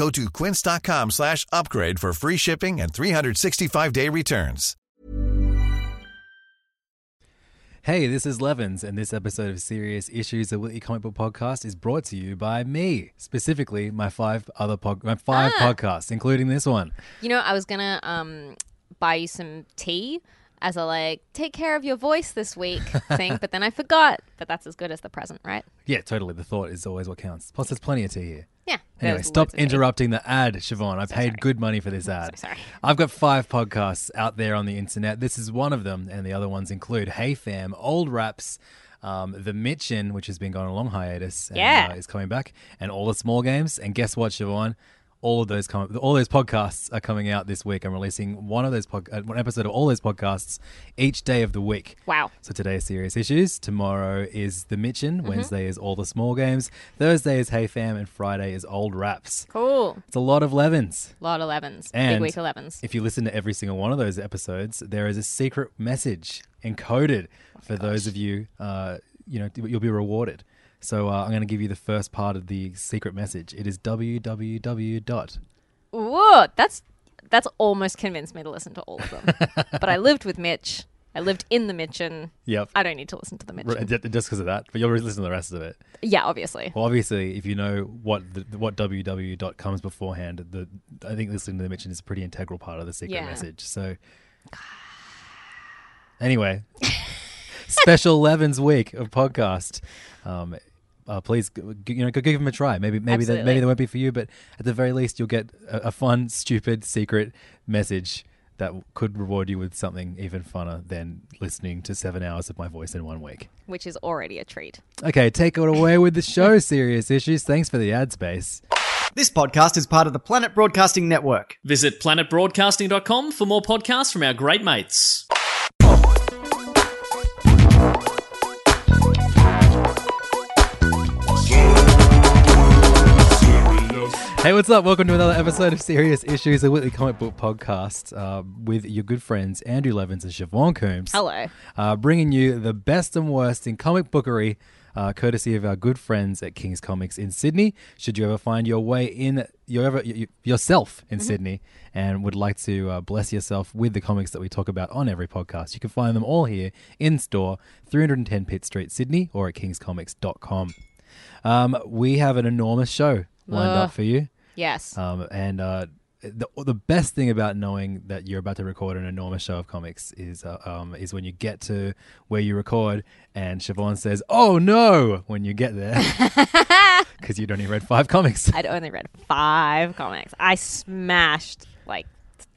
Go to quince.com slash upgrade for free shipping and 365-day returns. Hey, this is Levins, and this episode of Serious Issues, a Weekly Comic Book Podcast, is brought to you by me, specifically my five other pod- my five Ah. podcasts, including this one. You know, I was gonna um buy you some tea as a like take care of your voice this week thing, but then I forgot. But that's as good as the present, right? Yeah, totally. The thought is always what counts. Plus, there's plenty of tea here. Yeah. Anyway, stop loads of tea. interrupting the ad, Siobhan. I paid sorry. good money for this ad. sorry. I've got five podcasts out there on the internet. This is one of them, and the other ones include Hey Fam, Old Raps, um, The Mitchin, which has been going on a long hiatus, and, Yeah. uh, is coming back, and all the small games. And guess what, Siobhan? All of those com- all those podcasts are coming out this week. I'm releasing one of those pod- uh, one episode of all those podcasts each day of the week. Wow. So today is serious issues. Tomorrow is the Mitchin. Mm-hmm. Wednesday is all the small games. Thursday is Hey Fam, and Friday is Old Raps. Cool. It's a lot of Levins. Lot elevens. And Big week elevens. If you listen to every single one of those episodes, there is a secret message encoded Oh for those of you. Uh, you know, you'll be rewarded. So uh, I'm going to give you the first part of the secret message. It is www dot. Whoa, that's that's almost convinced me to listen to all of them. but I lived with Mitch. I lived in the Mitchin. Yep. I don't need to listen to the Mitchin. R- Just because of that, but you'll listen to the rest of it. Yeah, obviously. Well, obviously, if you know what the, what www dot comes beforehand, the I think listening to the mention is a pretty integral part of the secret Yeah. message. So, anyway, special Levins week of podcast. Um, uh, please, g- g- you know, go give them a try. Maybe, maybe, that, maybe they won't be for you, but at the very least, you'll get a, a fun, stupid, secret message that could reward you with something even funner than listening to seven hours of my voice in one week. Which is already a treat. Okay, take it away with the show, serious issues. Thanks for the ad space. This podcast is part of the Planet Broadcasting Network. Visit planetbroadcasting.com for more podcasts from our great mates. Hey, what's up? Welcome to another episode of Serious Issues, a weekly comic book podcast uh, with your good friends Andrew Levins and Siobhan Coombs. Hello. Uh, bringing you the best and worst in comic bookery, uh, courtesy of our good friends at King's Comics in Sydney. Should you ever find your way in your ever, y- y- yourself in Sydney and would like to uh, bless yourself with the comics that we talk about on every podcast, you can find them all here in store, 310 Pitt Street, Sydney, or at kingscomics.com. Um, we have an enormous show lined Ugh. up for you. Yes. Um, and uh, the the best thing about knowing that you're about to record an enormous show of comics is uh, um, is when you get to where you record and Siobhan says, "Oh no!" when you get there because you'd only read five comics. I'd only read five comics. I smashed like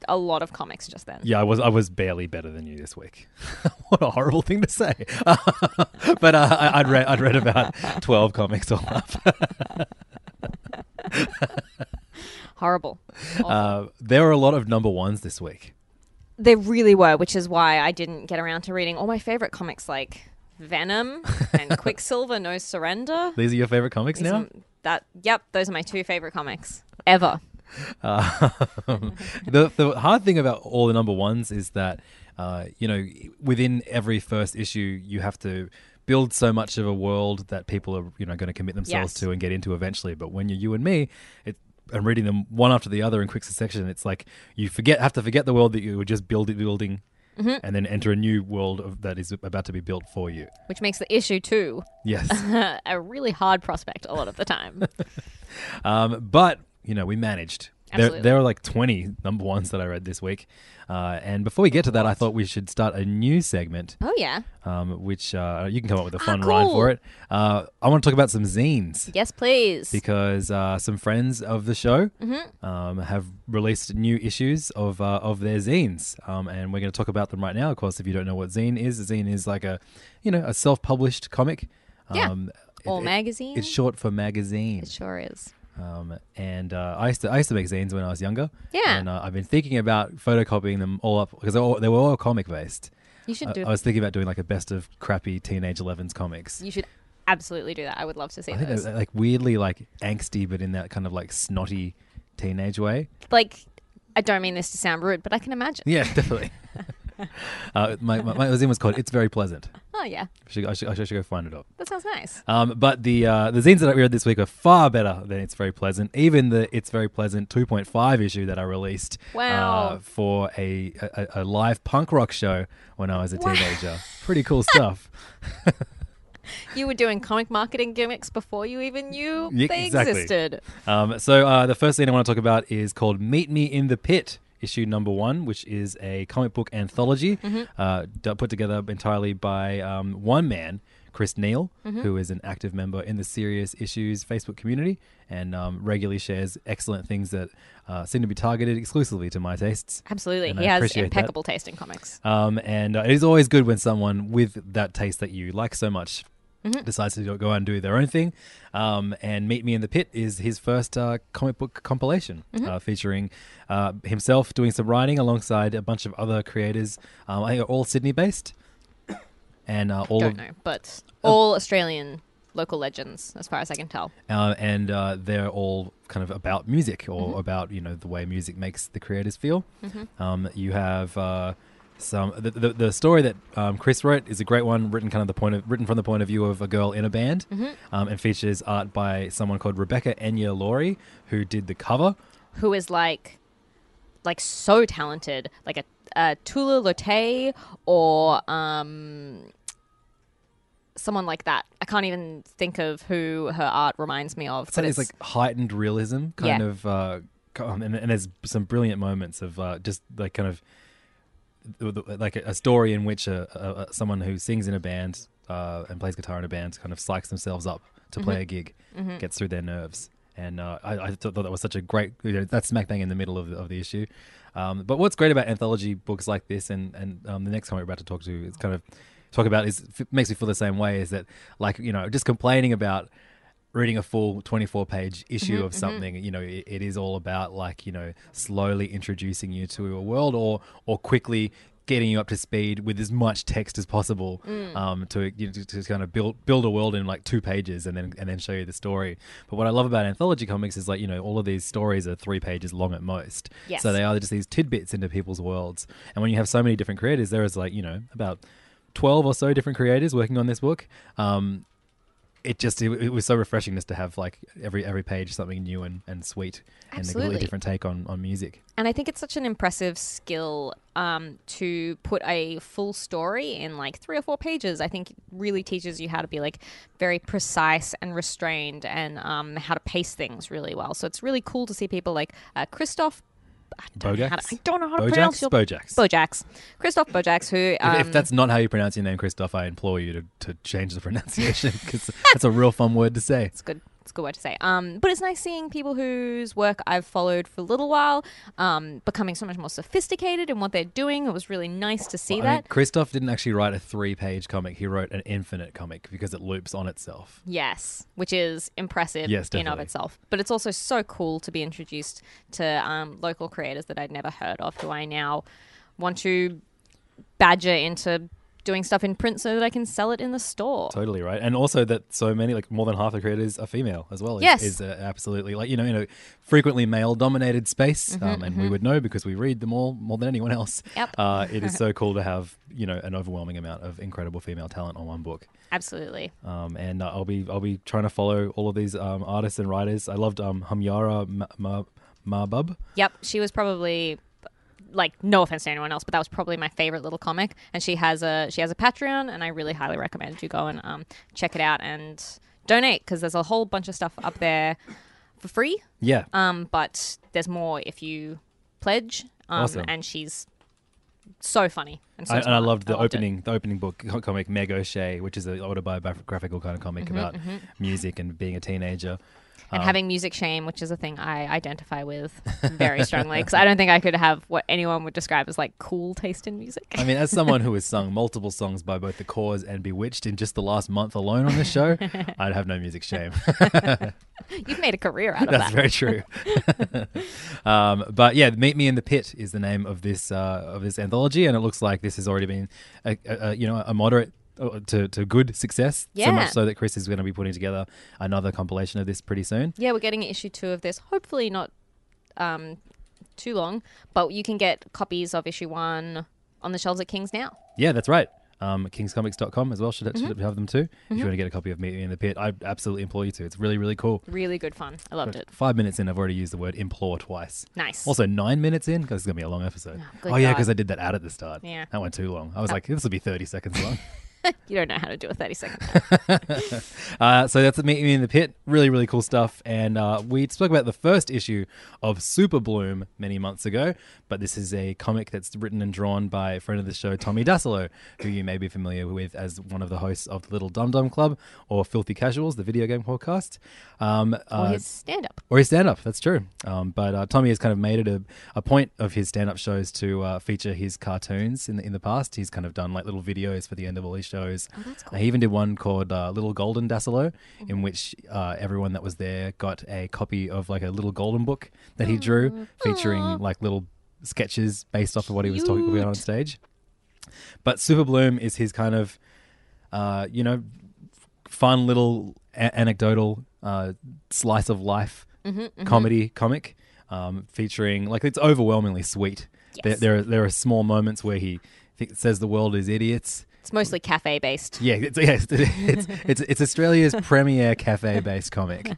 a lot of comics just then. Yeah, I was I was barely better than you this week. what a horrible thing to say. but uh, I, I'd read I'd read about twelve comics all up. Horrible. Uh, there were a lot of number ones this week. There really were, which is why I didn't get around to reading all my favorite comics like Venom and Quicksilver No Surrender. These are your favorite comics These now. are- that yep, those are my two favorite comics ever. Uh, the the hard thing about all the number ones is that uh, you know within every first issue you have to build so much of a world that people are you know going to commit themselves Yes. to and get into eventually. But when you're you and me, it and reading them one after the other in quick succession, it's like you forget have to forget the world that you were just building building. Mm-hmm. And then enter a new world of, that is about to be built for you. Which makes the issue too. Yes, a really hard prospect a lot of the time. um, but you know we managed. There, Absolutely. there are like 20 number ones that I read this week. Uh, and before we get to that, I thought we should start a new segment, Oh yeah. um, which uh, you can come up with a Ah, fun rhyme for it. Uh, I want to talk about some zines. Yes, please. because uh, some friends of the show Mm-hmm. um, have released new issues of uh, of their zines, um, and we're going to talk about them right now. Of course, if you don't know what zine is, a zine is like a you know a self published comic. Yeah. Um, Or it- magazine. It's short for magazine. It sure is. Um, and uh, I used to I used to make zines when I was younger. Yeah. And uh, I've been thinking about photocopying them all up because they, they were all comic based. You should I, do. I was thinking about doing like a best of crappy teenage 11s comics. you should absolutely do that. I would love to see I think those. like weirdly like angsty, but in that kind of like snotty teenage way. Like, I don't mean this to sound rude, but I can imagine. Yeah, definitely. uh, my, my, my zine was called "It's Very Pleasant." Oh yeah, I should, I should, I should go find it up. that sounds nice. Um, but the uh, the zines that I read this week are far better than "It's Very Pleasant." Even the "It's Very Pleasant" 2.5 issue that I released Wow. uh, for a, a a live punk rock show when I was a teenager. Pretty cool stuff. You were doing comic marketing gimmicks before you even knew Yeah, they exactly. existed. Um, so uh, the first thing I want to talk about is called "Meet Me in the Pit." Issue number one, which is a comic book anthology uh, d- put together entirely by um, one man, Chris Neal, who is an active member in the Serious Issues Facebook community and um, regularly shares excellent things that uh, seem to be targeted exclusively to my tastes. Absolutely, And he I has appreciate that. impeccable taste in comics. Um, and uh, it is always good when someone with that taste that you like so much Mm-hmm. decides to go and do their own thing. Um, and Meet Me in the Pit is his first uh, comic book compilation Mm-hmm. uh, featuring uh, himself doing some writing alongside a bunch of other creators. Um, I think all Sydney based. And uh, all Don't of know, but all Australian local legends, as far as I can tell. uh, and uh, they're all kind of about music or Mm-hmm. about you know the way music makes the creators feel. Um, you have uh, some the, the, the story that um, Chris wrote is a great one, written kind of the point of written from the point of view of a girl in a band, Mm-hmm. um, and features art by someone called Rebecca Enya Laurie, who did the cover. Who is like, like so talented, like a, a Tula Lotay or um, someone like that. I can't even think of who her art reminds me of. So but it's like heightened realism, kind Yeah. of, uh, um, and, and there's some brilliant moments of uh, just like kind of like a, story in which a, a, someone who sings in a band uh, and plays guitar in a band kind of psychs themselves up to play a gig, gets through their nerves. And uh, I, I thought that was such a great, you know, that's smack bang in the middle of the, of the issue. Um, but what's great about anthology books like this, and, and um, the next one we're about to talk to is kind of talk about is f- makes me feel the same way is that like you know just complaining about reading a full 24 page issue of something you know it, it is all about like you know slowly introducing you to a world or or quickly getting you up to speed with as much text as possible um, to, you know, to to kind of build build a world in like two pages and then and then show you the story. But what i love about anthology comics is like you know all of these stories are three pages long at most. Yes. so they are just these tidbits into people's worlds. And when you have so many different creators there is like you know about 12 or so different creators working on this book. Um, it just it, it was so refreshing just to have like every every page something new and, and sweet and a Absolutely. completely different take on, on music And I think it's such an impressive skill um, to put a full story in like three or four pages. I think it really teaches you how to be like very precise and restrained and um, how to pace things really well. So it's really cool to see people like uh, Christoph. I don't, know how to, Bojax? I don't know how to Bojax? pronounce your Bojax. Bojax. Christoph Bojax, who If, um, if that's not how you pronounce your name, Christoph, I implore you to, to change the pronunciation because that's a real fun word to say. It's good. It's a good word to say. Um, but it's nice seeing people whose work I've followed for a little while um, becoming so much more sophisticated in what they're doing. It was really nice to see I mean, that. Christoph didn't actually write a three page comic. He wrote an infinite comic because it loops on itself. Yes, which is impressive Yes, in of itself. But it's also so cool to be introduced to um, local creators that I'd never heard of, who I now want to badger into doing stuff in print so that I can sell it in the store. Totally right, and also that so many, like more than half the creators are female as well. Is, Yes. is uh, absolutely like you know in a frequently male-dominated space, Mm-hmm, um, and we would know because we read them all more than anyone else. Yep. Uh, it is so cool to have you know an overwhelming amount of incredible female talent on one book. Absolutely. Um, and uh, I'll be I'll be trying to follow all of these um, artists and writers. I loved um, Hamyara Ma- Ma- Marbub. Yep, she was probably like no offense to anyone else, but that was probably my favorite little comic. And she has a she has a Patreon, and I really highly recommend you go and um, check it out and donate because there's a whole bunch of stuff up there for free. Yeah. Um, but there's more if you pledge. Um, Awesome. and she's so funny and so I, and I smart. loved the it. opening, the opening book co- comic Meg O'Shea, which is an autobiographical kind of comic Mm-hmm, about music and being a teenager. And Um, having music shame, which is a thing I identify with very strongly because I don't think I could have what anyone would describe as like cool taste in music. I mean, as someone who has sung multiple songs by both The Corrs and Bewitched in just the last month alone on this show, I'd have no music shame. You've made a career out of That's that. That's very true. um, but yeah, Meet Me in the Pit is the name of this uh, of this anthology, and it looks like this has already been a, a, a you know a moderate to, to good success. So much so that Chris is going to be putting together another compilation of this pretty soon. Yeah, we're getting issue two of this. Hopefully not um, too long, but you can get copies of issue one on the shelves at King's now. Yeah, that's right. Um, kingscomics.com as well should, Mm-hmm. should have them too. If you want to get a copy of Meet Me in the Pit, I absolutely implore you to. It's really, really cool. Really good fun. I loved it. Five minutes in, I've already used the word implore twice. Nice. Also, nine minutes in, because it's going to be a long episode. Oh, Oh, yeah, because I did that ad at the start. Yeah. That went too long. I was like, this will be 30 seconds long. you don't know how to do a 30 second. Uh, so that's Meet Me in the Pit. Really, really cool stuff. And uh, we spoke about the first issue of Super Bloom many months ago, but this is a comic that's written and drawn by a friend of the show, Tommy Dassalo, who you may be familiar with as one of the hosts of the Little Dum Dum Club or Filthy Casuals, the video game podcast. Um, or uh, his stand up. or his stand up, that's true. Um, but uh, Tommy has kind of made it a, a point of his stand up shows to uh, feature his cartoons in the, in the past. He's kind of done like little videos for the end of all his shows. Oh, that's Uh, he even did one called uh, Little Golden Dassalo, in which uh, everyone that was there got a copy of like a little golden book that he drew featuring like little sketches based off of what he was talking about on stage. But Super Bloom is his kind of, uh, you know, fun little a- anecdotal uh, slice of life Mm-hmm, comedy comic, um, featuring like it's overwhelmingly sweet. There, Yes. there are there are small moments where he th- says the world is idiots. It's mostly cafe based. Yeah, it's, yeah, it's, it's, it's, it's Australia's premier cafe based comic.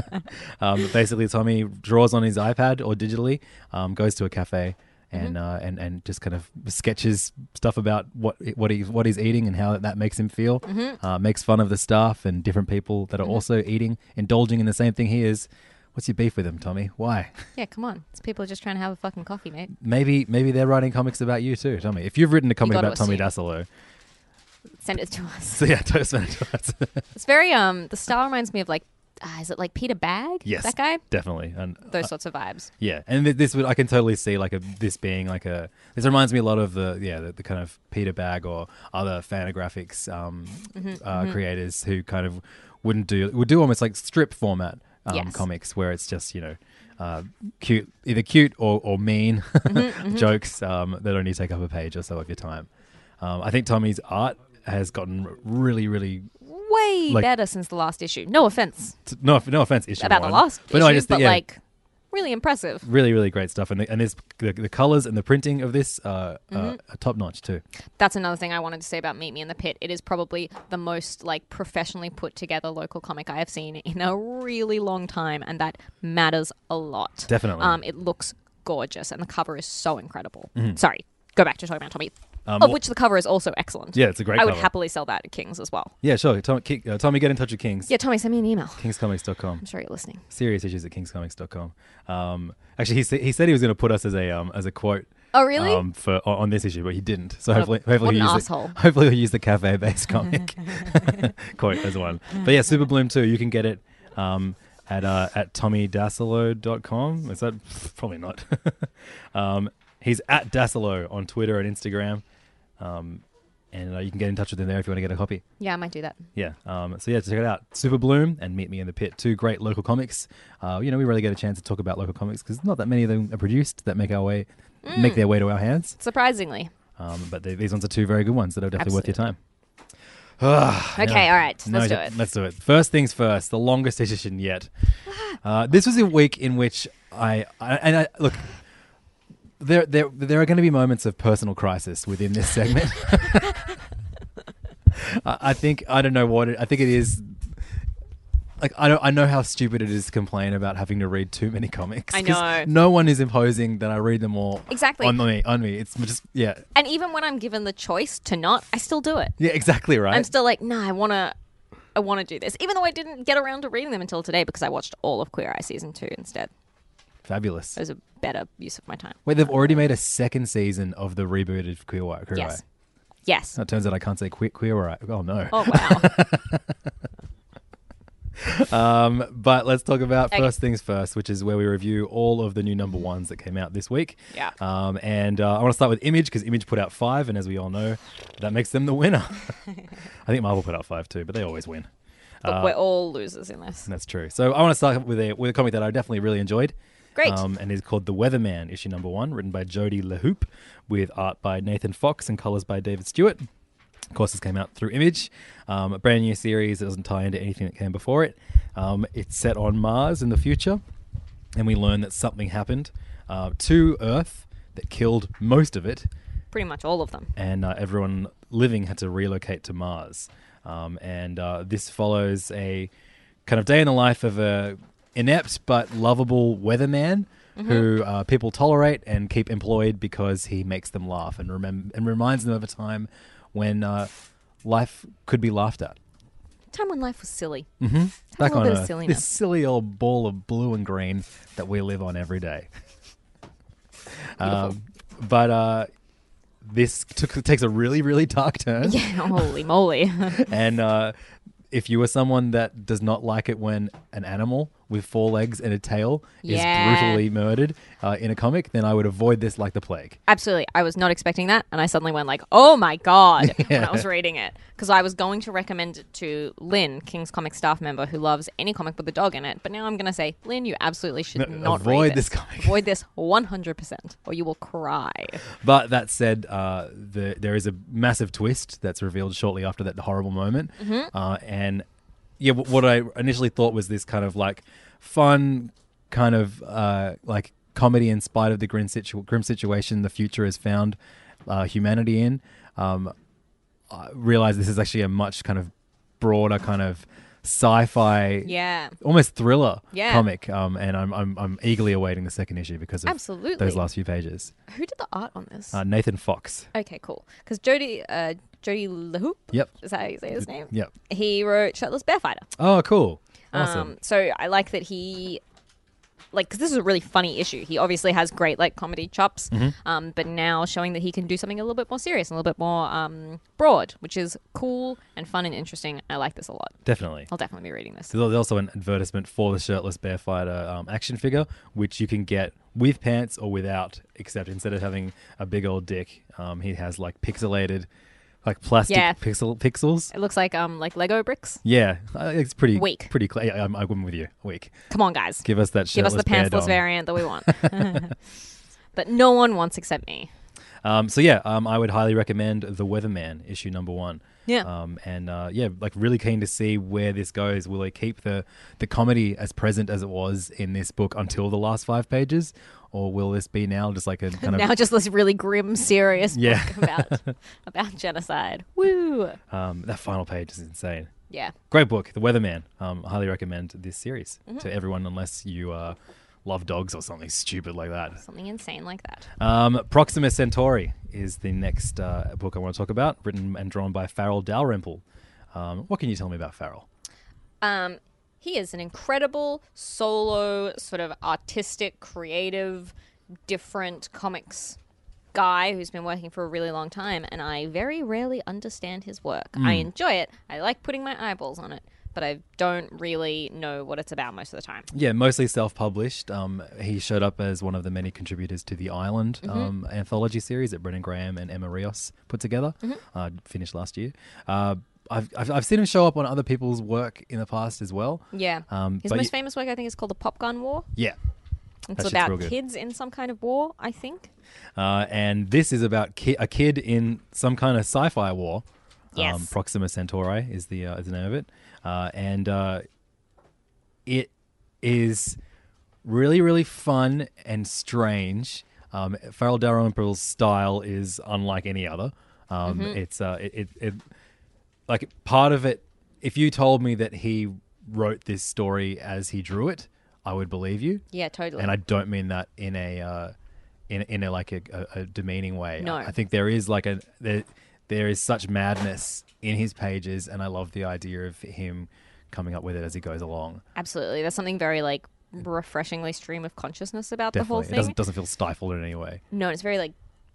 um, basically, Tommy draws on his iPad or digitally, um, goes to a cafe. And, uh, and and just kind of sketches stuff about what what he what he's eating and how that makes him feel. Uh, makes fun of the staff and different people that are also eating, indulging in the same thing he is. What's your beef with him, Tommy? Why? Yeah, come on. It's people just trying to have a fucking coffee, mate. Maybe maybe they're writing comics about you too, Tommy. If you've written a comic about Tommy assume. Send it to us. so yeah, don't send it to us. It's very um. The style reminds me of like, uh, is it like Peter Bagge? yes, that guy. definitely. And Those sorts of vibes. Yeah, and th- this would I can totally see like a this being like a this reminds me a lot of the yeah the, the kind of Peter Bagge or other Fantagraphics um, Mm-hmm, uh, creators who kind of wouldn't do would do almost like strip format um, Yes. comics where it's just you know uh, cute either cute or, or mean Mm-hmm, jokes um, that only take up a page or so of your time. Um, I think Tommy's art has gotten really really Way Like- better since the last issue. No offense t- no no offense issue about one, the last but issue, no I just but yeah, like, really impressive. really really great stuff and the, and this the, the colors and the printing of this uh, uh, Mm-hmm. are top notch too That's another thing I wanted to say about Meet Me in the Pit. It is probably the most like professionally put together local comic I have seen in a really long time, and that matters a lot. Definitely. Um, it looks gorgeous, and the cover is so incredible. Sorry, go back to talking about Tommy. Um, of wh- which the cover is also excellent. Yeah, it's a great I would cover. happily sell that at King's as well. yeah sure Tom, Ki- uh, Tommy get in touch with Kings Yeah, Tommy, send me an email. kingscomics.com I'm sure you're listening. serious issues at kingscomics.com um, actually he, sa- he said he was going to put us as a um, as a quote Oh, really? um, for on, this issue but he didn't so a- hopefully hopefully he'll an use asshole. it, hopefully he'll use the cafe based comic quote as one but yeah Super Bloom 2 you can get it um, at uh, at tommydassalo.com is that probably not um, he's at Dassalo on Twitter and Instagram um, and uh, you can get in touch with them there if you want to get a copy yeah, I might do that. yeah. Um, so yeah, check it out. Super Bloom and Meet Me in the Pit, two great local comics. Uh, you know, we really get a chance to talk about local comics because not that many of them are produced that make our way, make their way to our hands. Surprisingly. Um, but they, these ones are two very good ones that are definitely worth your time. Okay, all right. No, Let's do it. Let's do it. First things first. The longest edition yet. Uh, this was a week in which I, I and I look. There, there, there are going to be moments of personal crisis within this segment. I, I think I don't know what it. I think it is. Like I don't. I know how stupid it is to complain about having to read too many comics. I 'cause know. No one is imposing that I read them all. Exactly. On me. On me. It's just yeah. And even when I'm given the choice to not, I still do it. Yeah. Exactly right. I'm still like, nah, I want to. I want to do this, even though I didn't get around to reading them until today because I watched all of Queer Eye season two instead. Fabulous. It was a better use of my time. Wait, they've already made a second season of the rebooted Queer Eye. Queer Yes. Eye. Yes. It turns out I can't say queer, queer Eye. Oh no. Oh wow. Um, but let's talk about Okay. first things first, which is where we review all of the new number ones that came out this week. Yeah. Um, and uh, I want to start with Image because Image put out five, and as we all know, that makes them the winner. I think Marvel put out five too, but they always win. but Uh, we're all losers in this. That's true. So I want to start with a with a comic that I definitely really enjoyed. Great. Um, and is called The Weatherman, issue number one, written by Jody LeHeup, with art by Nathan Fox and colors by David Stewart. Of course, this came out through Image, um, a brand new series that doesn't tie into anything that came before it. Um, it's set on Mars in the future, and we learn that something happened uh, to Earth that killed most of it, Pretty much all of them. and uh, everyone living had to relocate to Mars. Um, and uh, this follows a kind of day in the life of a inept but lovable weatherman who uh, people tolerate and keep employed because he makes them laugh and remem- and reminds them of a time when uh, life could be laughed at. Time when life was silly. Mm-hmm. Back little on silliness. this silly old ball of blue and green that we live on every day. Um, but uh, this took, takes a really, really dark turn. Yeah, holy moly. and uh, if you are someone that does not like it when an animal with four legs and a tail Yeah. is brutally murdered uh, in a comic, then I would avoid this like the plague. Absolutely. I was not expecting that. And I suddenly went like, oh my God, when I was reading it. Because I was going to recommend it to Lynn, King's Comic staff member, who loves any comic with a dog in it. But now I'm going to say, Lynn, you absolutely should No, not avoid read this comic. Avoid this 100%, or you will cry. But that said, uh, the, there is a massive twist that's revealed shortly after that horrible moment. Mm-hmm. Uh, and yeah, what I initially thought was this kind of like fun, kind of uh, like comedy in spite of the grim, situ- grim situation the future has found uh, humanity in. Um, I realized this is actually a much kind of broader kind of sci-fi Yeah. almost thriller Yeah. comic um, and I'm, I'm, I'm eagerly awaiting the second issue because of Absolutely. those last few pages Who did the art on this? uh, Nathan Fox okay, cool. Because Jody, uh, Jody LeHeup, Yep. is that how you say his name? Yep. He wrote Shirtless Bear Fighter. Oh, cool. Awesome. Um, so I like that he, like, because this is a really funny issue. He obviously has great like comedy chops, Mm-hmm. um, but now showing that he can do something a little bit more serious and a little bit more um, broad, which is cool and fun and interesting. I like this a lot. Definitely. I'll definitely be reading this. There's also an advertisement for the shirtless bear fighter um, action figure, which you can get with pants or without. Except instead of having a big old dick, um, he has like pixelated, like plastic Yeah. pixel pixels. It looks like um like Lego bricks. Yeah, uh, it's pretty Weak. Pretty. Cl- yeah, I'm, I'm with you. Weak. Come on, guys, Give us that. give us the pantsless variant that we want. that no one wants except me. Um, so yeah, um, I would highly recommend The Weatherman issue number one. Yeah. Um, and uh, yeah, like really keen to see where this goes. Will it keep the the comedy as present as it was in this book until the last five pages, or will this be now just like a kind of now just this really grim, serious Yeah. book about about genocide. Woo! um, that final page is insane. Yeah. Great book, The Weatherman. Um, highly recommend this series Mm-hmm. to everyone, unless you uh, love dogs or something stupid like that. Something insane like that. Um, Proxima Centauri is the next uh, book I want to talk about, written and drawn by Farel Dalrymple. Um, what can you tell me about Farel? Um, he is an incredible solo, sort of artistic, creative, different comics guy who's been working for a really long time, and I very rarely understand his work. I enjoy it. I like putting my eyeballs on it, but I don't really know what it's about most of the time. Yeah, mostly self-published. Um, he showed up as one of the many contributors to the Island Mm-hmm. um, anthology series that Brandon Graham and Emma Rios put together. Mm-hmm. Uh, finished last year. Uh, I've, I've I've seen him show up on other people's work in the past as well. Yeah. Um, His most famous work, I think, is called The Popgun War. Yeah, It's about kids in some kind of war, I think. uh, and this is about ki- a kid in some kind of sci-fi war. Um, Yes. Proxima Centauri is the uh, is the name of it, uh, and uh, it is really really fun and strange. Um, Farel Dalrymple's style is unlike any other. Um, It's uh, it, it, it like part of it. If you told me that he wrote this story as he drew it, I would believe you. Yeah, totally. And I don't mean that in a uh, in in a like a, a, a demeaning way. No. I, I think there is like a there, there is such madness in his pages, and I love the idea of him coming up with it as he goes along. Absolutely. There's something very like refreshingly stream of consciousness about the whole Definitely, thing. it doesn't doesn't feel stifled in any way. No, it's very like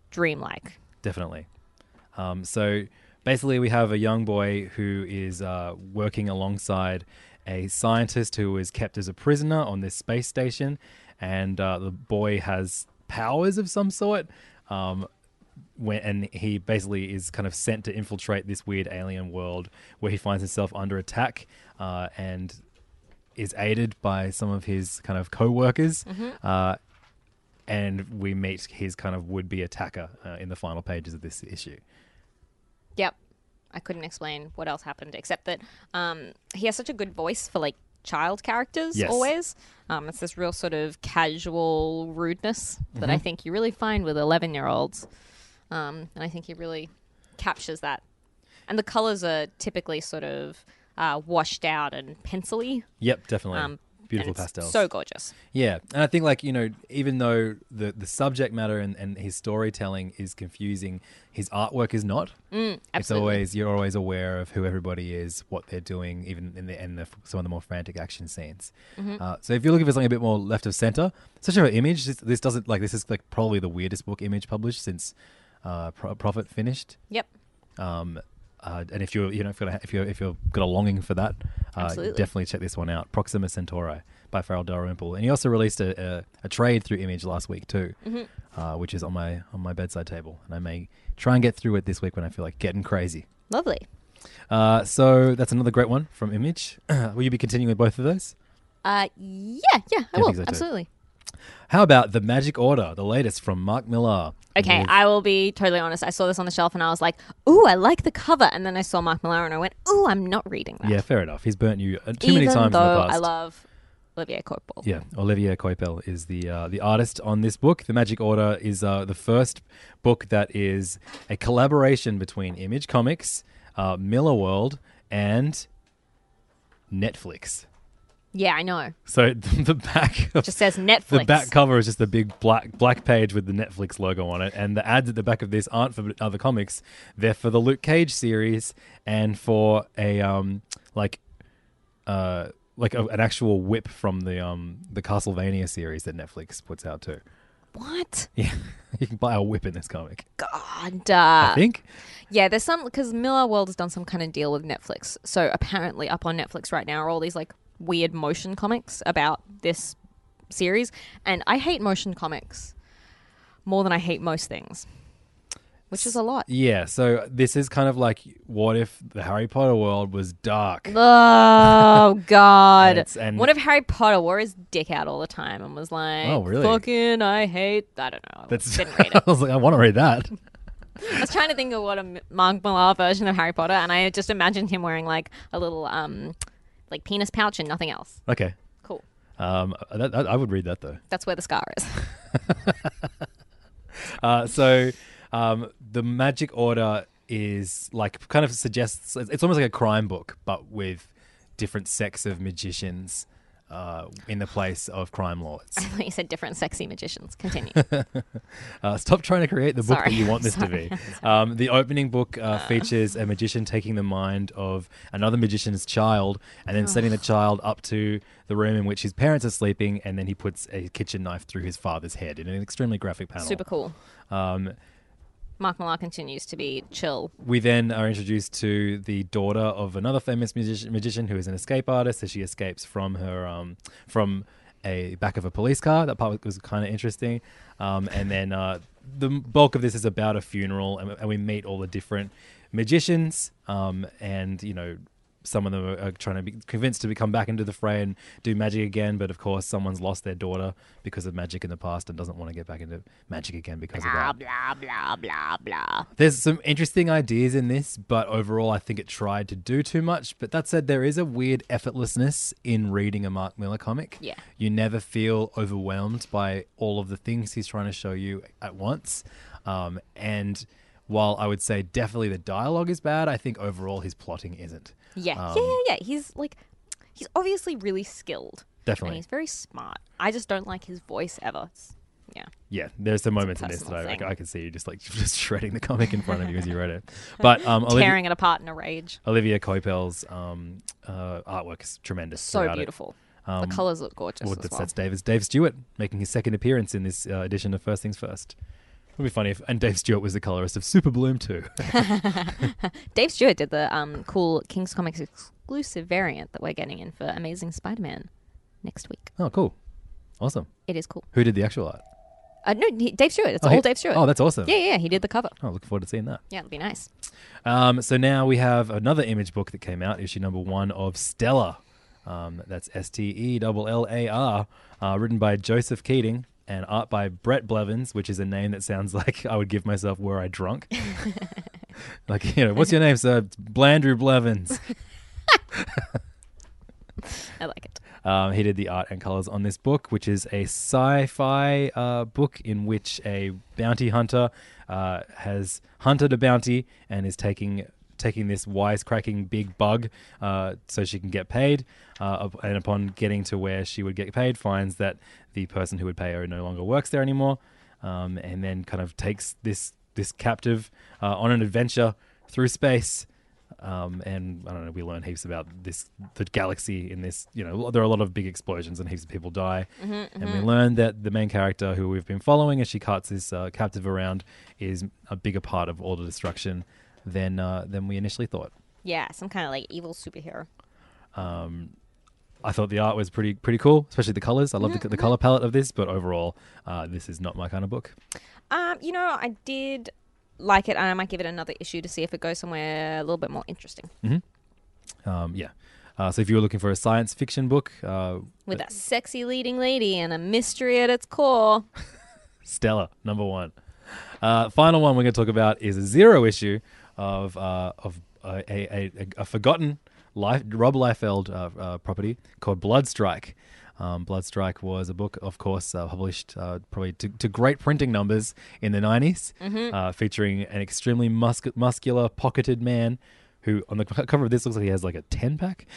dreamlike. Definitely. Um, so basically, we have a young boy who is uh, working alongside a scientist who is kept as a prisoner on this space station, and uh, the boy has powers of some sort. Um, when, and he basically is kind of sent to infiltrate this weird alien world where he finds himself under attack uh, and is aided by some of his kind of co-workers uh, and we meet his kind of would-be attacker uh, in the final pages of this issue Yep. I couldn't explain what else happened except that um, he has such a good voice for like child characters Yes. always. Um, it's this real sort of casual rudeness that Mm-hmm. I think you really find with 11 year olds. Um, and I think he really captures that. And the colors are typically sort of uh, washed out and pencily. yep definitely Um, beautiful pastels So gorgeous. Yeah, and I think like you know, even though the the subject matter and, and his storytelling is confusing, his artwork is not. Mm, it's always you're always aware of who everybody is, what they're doing, even in the in the some of the more frantic action scenes. Mm-hmm. Uh, so if you're looking for something a bit more left of center, especially an image, this, this doesn't like this is like probably the weirdest book image published since uh, Pro- Prophet finished. Yep. Um, uh, and if you're, you know, if you're, if you're, if you've got a longing for that, uh, definitely check this one out. Proxima Centauri by Farel Dalrymple, and he also released a, a, a trade through Image last week too, Mm-hmm. uh, which is on my on my bedside table, and I may try and get through it this week when I feel like getting crazy. Lovely. Uh, so that's another great one from Image. Will you be continuing with both of those? Uh, yeah, yeah, I I will. think so. Absolutely. How about the Magic Order, the latest from Mark Millar? Okay, With- I will be totally honest. I saw this on the shelf and I was like, "Ooh, I like the cover." And then I saw Mark Millar and I went, "Ooh, I'm not reading that." yeah, fair enough. He's burnt you uh, too Even many times though in the past. I love Olivier Coipel. Yeah, Olivier Coipel is the uh, the artist on this book. The Magic Order is uh, the first book that is a collaboration between Image Comics, uh, Millarworld, and Netflix. Yeah, I know. So the back of Just says Netflix. the back cover is just a big black black page with the Netflix logo on it, and the ads at the back of this aren't for other comics; they're for the Luke Cage series and for a um like uh like a, an actual whip from the um the Castlevania series that Netflix puts out too. What? Yeah, you can buy a whip in this comic. God. Uh, I think. Yeah, there's some because Millarworld has done some kind of deal with Netflix. So apparently, up on Netflix right now are all these like weird motion comics about this series, and I hate motion comics more than I hate most things, which is a lot. Yeah, so this is kind of like what if the Harry Potter world was dark? Oh God! It's- and- what if Harry Potter wore his dick out all the time and was like, Oh, really? Fucking, I hate. I don't know. That's didn't read I was like, I want to read that. I was trying to think of what a Mark Millar version of Harry Potter, and I just imagined him wearing like a little um, like penis pouch and nothing else. Okay, Cool. um, that, that- I would read that though. That's where the scar is. Uh, so um, the Magic Order is like kind of suggests it's almost like a crime book, but with different sects of magicians uh, in the place of crime lords. I thought you said different sexy magicians. Continue. Uh, stop trying to create the book that you want this to be. Um, the opening book uh, features a magician taking the mind of another magician's child and then setting the child up to the room in which his parents are sleeping, and then he puts a kitchen knife through his father's head in an extremely graphic panel. Super cool. Um, Mark Millar continues to be chill. we then are introduced to the daughter of another famous magician, magician who is an escape artist as she escapes from her um, from a back of a police car. That part was kind of interesting. Um, and then uh, the bulk of this is about a funeral, and, and we meet all the different magicians. Um, and you know, some of them are, are trying to be convinced to come back into the fray and do magic again. But of course, someone's lost their daughter because of magic in the past and doesn't want to get back into magic again because of Blah that. blah blah blah blah. There's some interesting ideas in this, but overall, I think it tried to do too much. But that said, there is a weird effortlessness in reading a Mark Millar comic. Yeah. You never feel overwhelmed by all of the things he's trying to show you at once. Um, and while I would say definitely the dialogue is bad, I think overall his plotting isn't. Yeah, Um, yeah, yeah, yeah. He's like, he's obviously really skilled. And Definitely. he's very smart. I just don't like his voice ever. It's, Yeah. Yeah, there's some moments in this that I. I, I can see you just like just shredding the comic in front of you as you read it. But um, Olivia, Tearing it apart in a rage. Olivia Coipel's um, uh, artwork is tremendous. So beautiful. Um, the colors look gorgeous Well, as that's, well. that's David Dave Stewart making his second appearance in this uh, edition of First Things First. It'd be funny if and Dave Stewart was the colorist of Super Bloom too. Dave Stewart did the um, cool King's Comics exclusive variant that we're getting in for Amazing Spider-Man next week. oh, cool, awesome. It is cool. Who did the actual art? Uh, no, he, Dave Stewart. It's Oh, all he- Dave Stewart. Oh, that's awesome. yeah, yeah. He did the cover. Oh, looking forward to seeing that. Yeah, it'll be nice. Um, so now we have another image book that came out, issue number one of Stellar. Um, that's S T E L L A R, uh, written by Joseph Keatinge and art by Brett Blevins, which is a name that sounds like I would give myself were I drunk. like, you know, what's your name, sir? It's Blandrew Blevins. I like it. Um, he did the art and colors on this book, which is a sci-fi uh, book in which a bounty hunter uh, has hunted a bounty and is taking taking this wisecracking big bug uh, so she can get paid. Uh, and upon getting to where she would get paid, finds that the person who would pay her no longer works there anymore, um, and then kind of takes this this captive uh, on an adventure through space. Um, and I don't know. We learn heaps about this, the galaxy in this. You know, there are a lot of big explosions and heaps of people die. And we learn that the main character, who we've been following as she carts this uh, captive around, is a bigger part of all the destruction than uh, than we initially thought. Yeah, some kind of like evil superhero. I thought the art was pretty pretty cool, especially the colors. I love the, the color palette of this, but overall, uh, this is not my kind of book. Um, you know, I did like it, and I might give it another issue to see if it goes somewhere a little bit more interesting Um, yeah. Uh, so if you were looking for a science fiction book, uh, with a sexy leading lady and a mystery at its core. Stellar, number one. Uh, final one we're going to talk about is a zero issue of uh, of a, a, a, a forgotten life, Rob Liefeld uh, uh, property called Bloodstrike. Um, Bloodstrike was a book, of course, uh, published uh, probably to, to great printing numbers in the 90s, uh, featuring an extremely muscu- muscular, pocketed man who, on the cover of this, looks like he has like a 10 pack.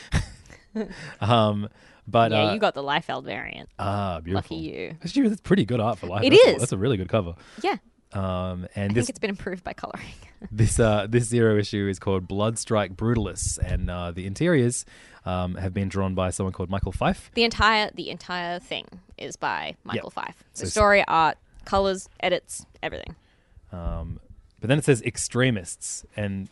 um, but yeah, uh, you got the Liefeld variant. ah, beautiful. Lucky you. Actually, that's pretty good art for life. It that's A, that's a really good cover. Yeah, Um, and I this think it's been improved by coloring. this uh, this zero issue is called Bloodstrike Brutalis, and uh, the interiors um, have been drawn by someone called Michael Fiffe. the entire the entire thing is by Michael Fiffe. So The s- story, art, colors, edits, everything. Um, but then it says extremists, and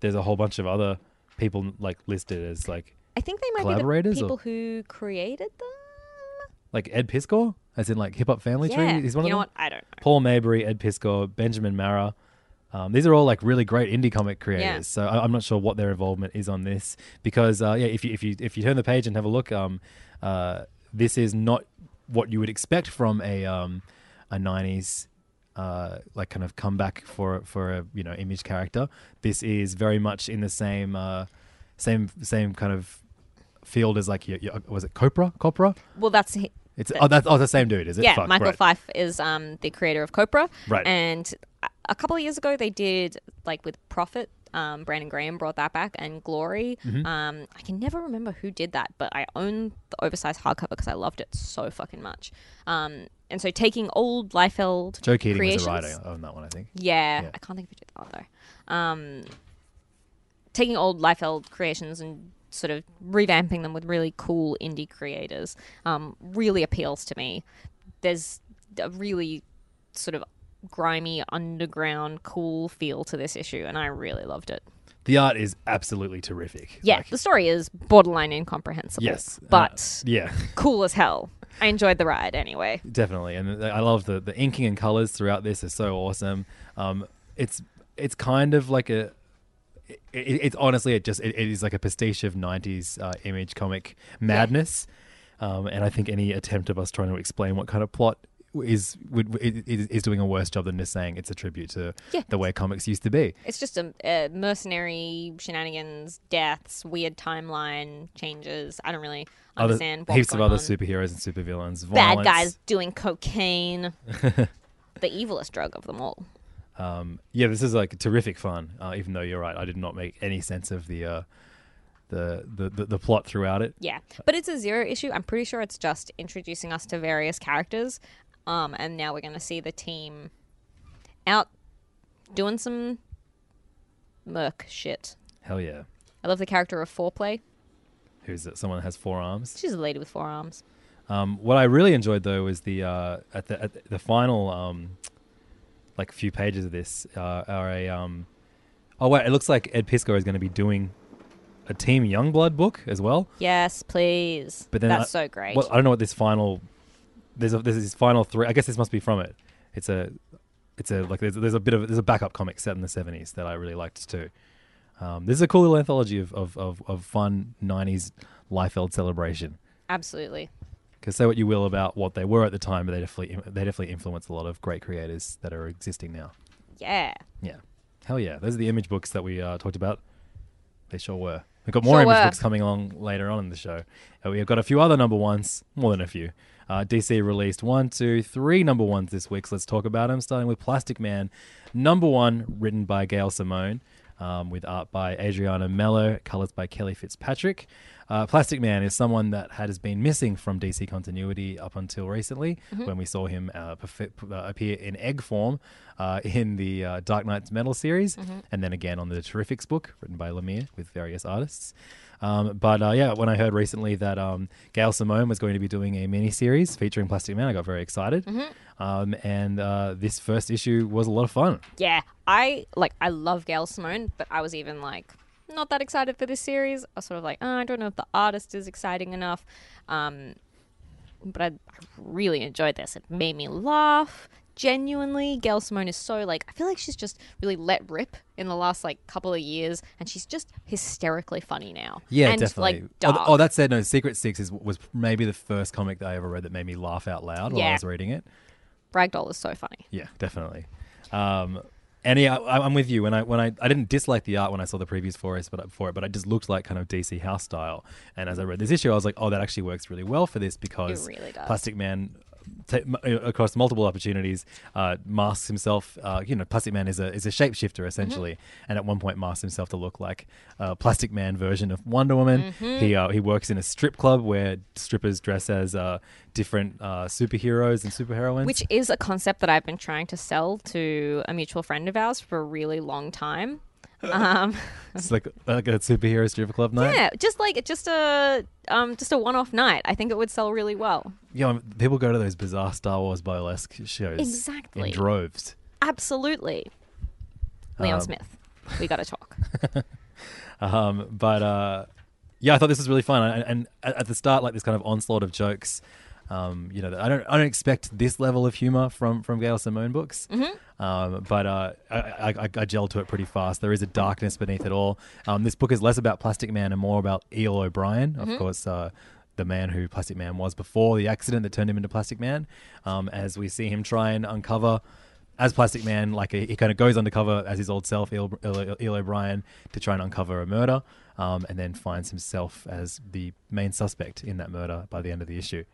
there's a whole bunch of other people like listed as like I think they might be the Collaborators or- people who created them. like Ed Piskor, as in like Hip Hop Family yeah, Tree. He's one you of know them. what? I don't know. Paul Maybury, Ed Piskor, Benjamin Marra. Um, these are all like really great indie comic creators. Yeah. So I, I'm not sure what their involvement is on this because uh, yeah, if you if you if you turn the page and have a look, um, uh, this is not what you would expect from a um, a '90s uh, like kind of comeback for for a you know image character. This is very much in the same uh, same same kind of field as like your, your, was it Copra Copra? Well, that's It's oh that's oh the same dude is it? yeah. Fuck, Michael right. Fiffe is um the creator of Copra, Right. And a- a couple of years ago, they did like with Prophet. Um, Brandon Graham brought that back, and Glory. Mm-hmm. Um, I can never remember who did that, but I own the oversized hardcover because I loved it so fucking much. Um, and so taking old Liefeld Joe Keatinge creations, was a writer on that one, I think. Yeah, Yeah. I can't think of who did that though. Um, taking old Liefeld creations and sort of revamping them with really cool indie creators um, really appeals to me. There's a really sort of grimy underground cool feel to this issue and I really loved it. The art is absolutely terrific. Yeah, Like, the story is borderline incomprehensible. yes, uh, But yeah, cool as hell. I enjoyed the ride anyway. definitely, and I love the the inking and colors throughout this is so awesome. Um, it's it's kind of like a. It, it- it's honestly, it just it, it is like a pastiche of '90s uh, image comic madness, um, and I think any attempt of us trying to explain what kind of plot is would is, is doing a worse job than just saying it's a tribute to Yeah. the way comics used to be. It's just a, a mercenary shenanigans, deaths, weird timeline changes. I don't really Other, understand what's heaps of other on. superheroes and supervillains, Bad violence. guys doing cocaine. the evilest drug of them all. Um, yeah, this is like terrific fun. Uh, even though you're right, I did not make any sense of the uh, the, the the the plot throughout it. Yeah, but it's a zero issue. I'm pretty sure it's just introducing us to various characters. Um, and now we're going to see the team out doing some merc shit. Hell yeah. I love the character of Foreplay. Who's it? Someone that has four arms. She's a lady with four arms. Um, what I really enjoyed though was the uh, at the at the final um, like a few pages of this uh, are a um, oh wait it looks like Ed Piskor is going to be doing a Team Youngblood book as well. Yes, please. But then That's I- so great. Well, I don't know what this final there's a, there's this final three. I guess this must be from it. It's a it's a like there's, there's a bit of there's a backup comic set in the 70s that I really liked too. Um, this is a cool little anthology of of, of, of fun 90s Liefeld celebration. Absolutely. Because say what you will about what they were at the time, but they definitely they definitely influenced a lot of great creators that are existing now. Yeah. Yeah, hell yeah! Those are the image books that we uh, talked about. They sure were. We've got more Sure image were. books coming along later on in the show. Uh, we've got a few other number ones, more than a few. Uh, DC released one, two, three number ones this week. So let's talk about them. Starting with Plastic Man, number one, written by Gail Simone, um, with art by Adriana Melo, colors by Kelly Fitzpatrick. Uh, Plastic Man is someone that has been missing from DC continuity up until recently, when we saw him uh, perfe- uh, appear in egg form uh, in the uh, Dark Nights Metal series, and then again on the Terrifics book written by Lemire with various artists. Um, but uh, yeah, when I heard recently that um, Gail Simone was going to be doing a mini series featuring Plastic Man, I got very excited. Um, and uh, this first issue was a lot of fun. Yeah. I like I love Gail Simone, but I was even like not that excited for this series. I was sort of like, oh, I don't know if the artist is exciting enough. Um, but I, I really enjoyed this. It made me laugh. Genuinely, Gail Simone is so like I feel like she's just really let rip in the last like couple of years, and she's just hysterically funny now. Yeah, and, definitely. Like, oh, dark. oh, that said, no, Secret Six is, was maybe the first comic that I ever read that made me laugh out loud while I was reading it. Ragdoll is so funny. Yeah, definitely. Um, and yeah, I, I'm with you. When I when I I didn't dislike the art when I saw the previews for it, but for it, but it just looked like kind of DC house style. And as I read this issue, I was like, oh, that actually works really well for this because really. Plastic Man. Uh, across multiple opportunities, uh, masks himself. Uh, you know, Plastic Man is a is a shapeshifter essentially, and at one point masks himself to look like a Plastic Man version of Wonder Woman. He uh, he works in a strip club where strippers dress as uh, different uh, superheroes and superheroines. Which is a concept that I've been trying to sell to a mutual friend of ours for a really long time. Um, It's like like a superhero strip club night. yeah, just like just a um, just a one-off night. I think it would sell really well. Know, people go to those bizarre Star Wars burlesque shows Exactly. in droves. Absolutely, Leon Um, Smith. We got to talk. Um, but uh, yeah, I thought this was really fun. And, and at at the start, like this kind of onslaught of jokes. Um, you know, I don't I don't expect this level of humor from from Gail Simone books. Um, but uh, I, I, I, I gelled to it pretty fast. There is a darkness beneath it all. Um, this book is less about Plastic Man and more about Eel O'Brien, of course. Uh, the man who Plastic Man was before the accident that turned him into Plastic Man, um, as we see him try and uncover as Plastic Man, like he kind of goes undercover as his old self, Eel, Eel, Eel O'Brien, to try and uncover a murder, um, and then finds himself as the main suspect in that murder by the end of the issue.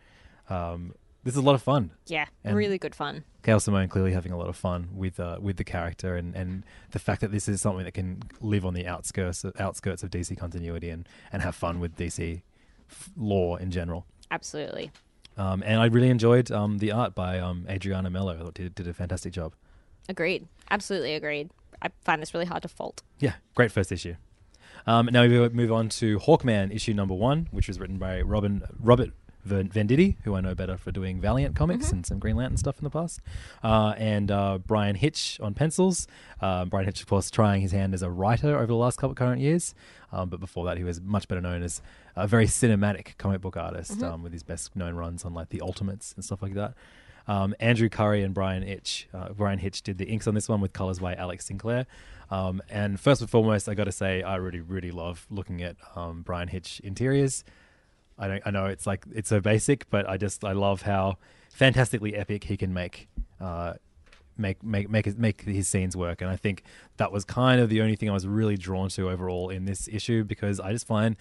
Um, this is a lot of fun. Yeah, And- really good fun. Gail Simone clearly having a lot of fun with uh, with the character and, and the fact that this is something that can live on the outskirts outskirts of DC continuity and, and have fun with DC f- lore in general. Absolutely. Um, and I really enjoyed um, the art by um, Adriana Melo. I thought did, did a fantastic job. Agreed. Absolutely agreed. I find this really hard to fault. Yeah, great first issue. Um, now we move on to Hawkman issue number one, which was written by Robin Robert Venditti, who I know better for doing Valiant comics and some Green Lantern stuff in the past, uh, and uh, Bryan Hitch on pencils. Uh, Bryan Hitch, of course, trying his hand as a writer over the last couple current years, um, but before that, he was much better known as a very cinematic comic book artist um, with his best known runs on like the Ultimates and stuff like that. Um, Andrew Currie and Bryan Hitch. Uh, Bryan Hitch did the inks on this one with colors by Alex Sinclair. Um, and first and foremost, I got to say, I really, really love looking at um, Bryan Hitch interiors. I don't, I know it's like it's so basic, but I just I love how fantastically epic he can make. Uh, Make make make his, make his scenes work, and I think that was kind of the only thing I was really drawn to overall in this issue because I just find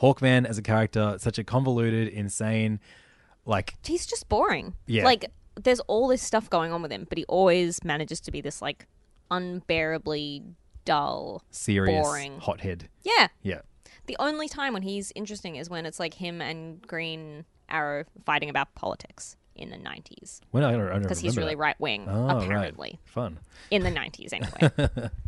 Hawkman as a character such a convoluted, insane, like He's just boring. Yeah. Like there's all this stuff going on with him, but he always manages to be this like unbearably dull, serious boring. hothead. Yeah. Yeah. The only time when he's interesting is when it's like him and Green Arrow fighting about politics in the 90s When I don't, I don't because he's really right wing, Oh, right. apparently. Fun. In the 90s, anyway.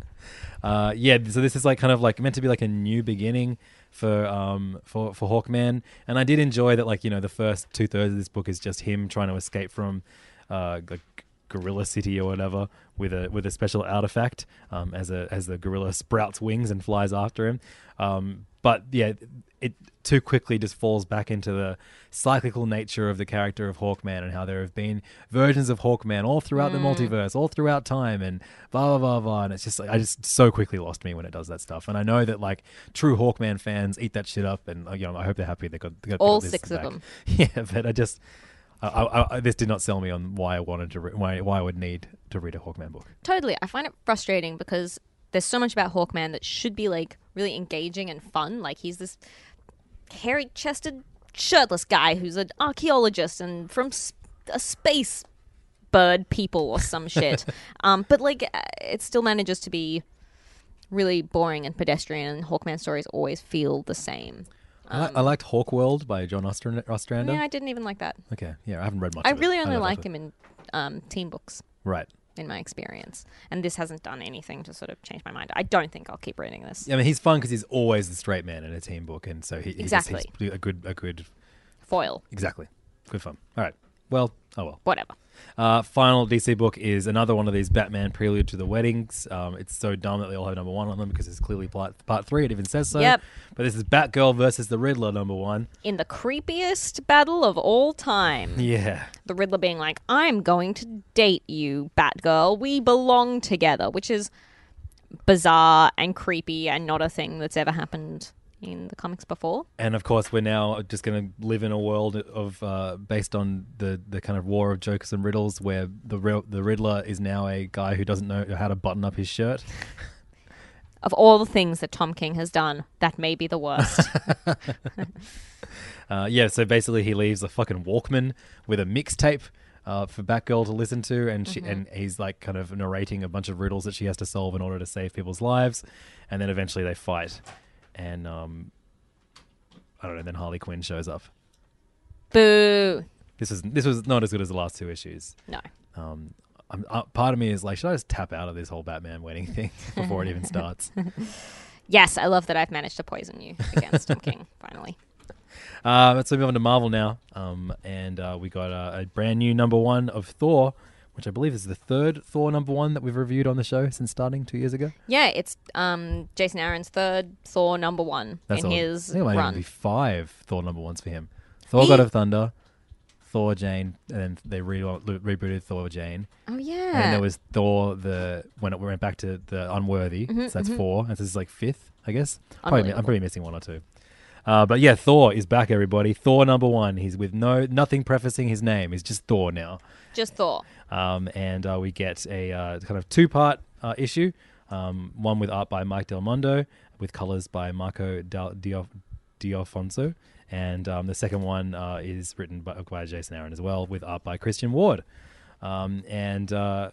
Uh, yeah, so this is like kind of like meant to be like a new beginning for um for for Hawkman, and I did enjoy that. Like you know, the first two thirds of this book is just him trying to escape from uh like Gorilla City or whatever with a with a special artifact um as a as the gorilla sprouts wings and flies after him. Um, but yeah, it too quickly just falls back into the cyclical nature of the character of Hawkman and how there have been versions of Hawkman all throughout the multiverse, all throughout time, and blah blah blah blah. And it's just like I just so quickly lost me when it does that stuff. And I know that like true Hawkman fans eat that shit up, and uh, you know I hope they're happy they got, they got All six of them. Yeah, but I just. I, I, I, this did not sell me on why I wanted to re- why why I would need to read a Hawkman book. totally. I find it frustrating because there's so much about Hawkman that should be like really engaging and fun. Like he's this hairy chested, shirtless guy who's an archaeologist and from a space bird people or some shit. um, but like uh, it still manages to be really boring and pedestrian. And Hawkman stories always feel the same. I, I liked Hawk World by John Ostrander. Um, Yeah, I didn't even like that. okay, yeah, I haven't read much. I really only don't like him in um, team books. Right. In my experience. And this hasn't done anything to sort of change my mind. I don't think I'll keep reading this. I mean, he's fun because he's always the straight man in a team book, and so he, he just- Exactly. he's a good, a good, Foil, exactly, good fun. All right, well, oh well. whatever. Uh, final DC book is another one of these Batman Prelude to the Weddings. Um, it's so dumb that they all have number one on them because it's clearly part, part three. It even says so. Yep. But this is Batgirl versus the Riddler, number one. In the creepiest battle of all time. Yeah. The Riddler being like, I'm going to date you, Batgirl. We belong together, which is bizarre and creepy and not a thing that's ever happened in the comics before. And of course, we're now just going to live in a world of uh, based on the, the kind of war of jokes and riddles, where the real, the Riddler is now a guy who doesn't know how to button up his shirt. Of all the things that Tom King has done, that may be the worst. Uh, yeah, so basically he leaves a fucking Walkman with a mixtape uh, for Batgirl to listen to, and she and he's like kind of narrating a bunch of riddles that she has to solve in order to save people's lives, and then eventually they fight, and um, I don't know. Then Harley Quinn shows up. Boo. This is this was not as good as the last two issues. No. Um, I'm, uh, part of me is like, should I just tap out of this whole Batman wedding thing before it even starts? Yes, I love that I've managed to poison you against Tom King, finally. Uh, let's move on to Marvel now. Um, and uh, we got uh, a brand new number one of Thor, which I believe is the third Thor number one that we've reviewed on the show since starting two years ago. Yeah, it's um, Jason Aaron's third Thor number one in all. his I think it might even run. be five Thor number ones for him. Thor He- God of Thunder, Thor Jane, and then they re- rebooted Thor Jane. Oh yeah, And then there was Thor the when it went back to the Unworthy. so that's four. And this is like fifth, I guess. Probably, I'm Unbelievable. probably missing one or two. Uh, but yeah, Thor is back, everybody. Thor number one. He's with no nothing prefacing his name. He's just Thor now. just Thor. Um, and uh, we get a uh, kind of two part uh, issue. Um, one with art by Mike Del Mundo, with colors by Marco Del Dio- Diofonso, and um, the second one uh, is written by, by Jason Aaron as well, with art by Christian Ward. Um, and uh,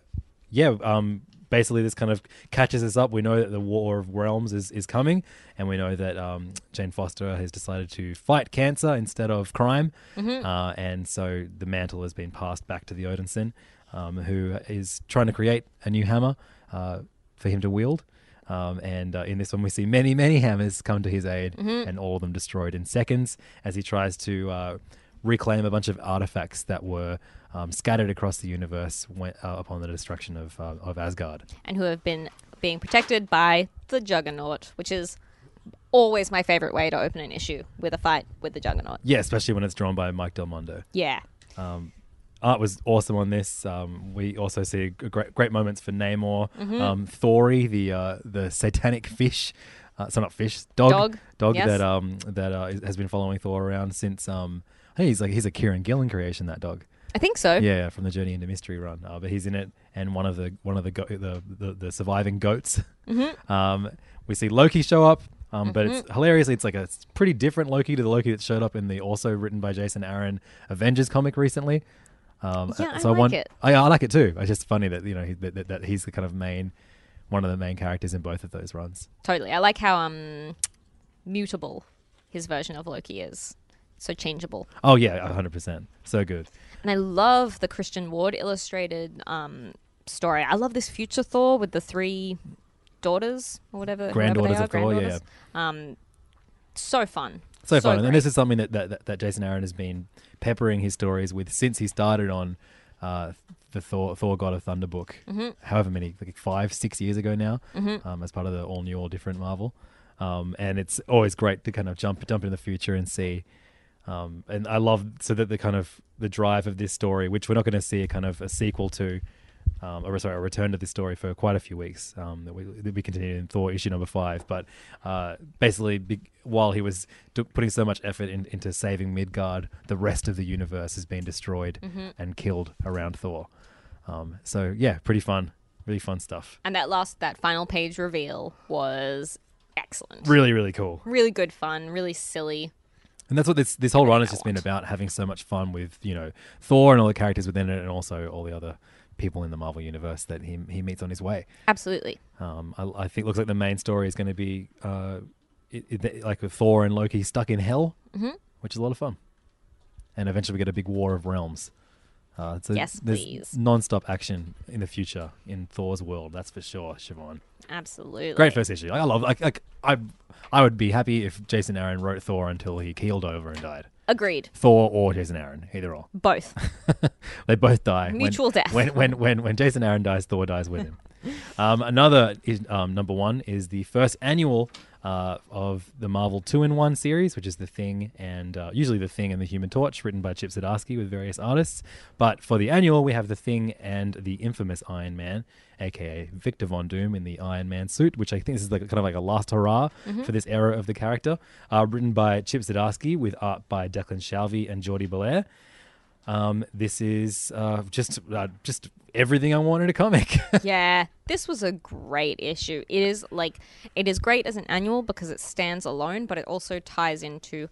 yeah, um, basically this kind of catches us up. We know that the War of Realms is, is coming, and we know that um, Jane Foster has decided to fight cancer instead of crime, uh, and so the mantle has been passed back to the Odinson, um, who is trying to create a new hammer uh, for him to wield. Um, and uh, in this one, we see many, many hammers come to his aid, and all of them destroyed in seconds as he tries to uh, reclaim a bunch of artifacts that were um, scattered across the universe when, uh, upon the destruction of uh, of Asgard. and who have been being protected by the Juggernaut, which is always my favorite way to open an issue with a fight with the Juggernaut. Yeah, especially when it's drawn by Mike Del Mundo. Yeah, art was awesome on this. Um, we also see great great moments for Namor, um, Thori, the uh, the satanic fish. Uh, so not fish, dog, Dog, dog yes. that um that uh, has been following Thor around since um. I think he's like he's a Kieron Gillen creation. That dog. I think so. Yeah, from the Journey into Mystery run. Uh, but he's in it, and one of the one of the go- the, the the surviving goats. Um, we see Loki show up, um, but it's hilariously it's like a it's pretty different Loki to the Loki that showed up in the also written by Jason Aaron Avengers comic recently. Um, Yeah, I so like want- it. I, I like it too. It's just funny that you know he, that, that, that he's the kind of main one of the main characters in both of those runs. Totally. I like how um mutable his version of Loki is. so changeable. Oh yeah, hundred percent. So good. And I love the Christian Ward illustrated um, story. I love this future Thor with the three daughters or whatever. Granddaughters they are, of Thor, yeah. Um, so fun. So, fun, and this is something that, that that Jason Aaron has been peppering his stories with since he started on uh, the Thor Thor God of Thunder book. Mm-hmm. However many, like five, six years ago now, um, as part of the all new, all different Marvel. Um, and it's always great to kind of jump jump into the future and see. Um, and I love so that the kind of the drive of this story, which we're not going to see a kind of a sequel to, um, or sorry, a return to this story for quite a few weeks. Um, that we that we continue in Thor issue number five, but uh, basically, while he was do- putting so much effort in, into saving Midgard, the rest of the universe has been destroyed and killed around Thor. Um, so yeah, pretty fun, really fun stuff. And that last, that final page reveal was excellent. Really, really cool. Really good fun, really silly. And that's what this this whole run has just been about having so much fun with you know Thor and all the characters within it, and also all the other people in the Marvel universe that he he meets on his way. Absolutely. Um, I, I think it looks like the main story is going to be uh, it, it, like with Thor and Loki stuck in hell, Mm-hmm. which is a lot of fun. And eventually we get a big war of realms. Uh, so Yes, there's please. non-stop action in the future in Thor's world. That's for sure, Siobhan. Absolutely. Great first issue. I love. Like, like I, I would be happy if Jason Aaron wrote Thor until he keeled over and died. Agreed. Thor or Jason Aaron, either or. Both. They both die. When- Mutual death. When when when when Jason Aaron dies, Thor dies with him. um, another is, um, number one is the first annual uh, of the Marvel two in one series, which is the Thing and uh, usually the Thing and the Human Torch, written by Chip Zdarsky with various artists. But for the annual, we have the Thing and the infamous Iron Man, aka Victor Von Doom in the Iron Man suit, which I think this is like kind of like a last hurrah for this era of the character. Uh, written by Chip Zdarsky with art by Declan Shalvey and Jordie Bellaire. Um, this is uh, just uh, just everything I want in a comic. yeah, this was a great issue. It is like it is great as an annual because it stands alone, but it also ties into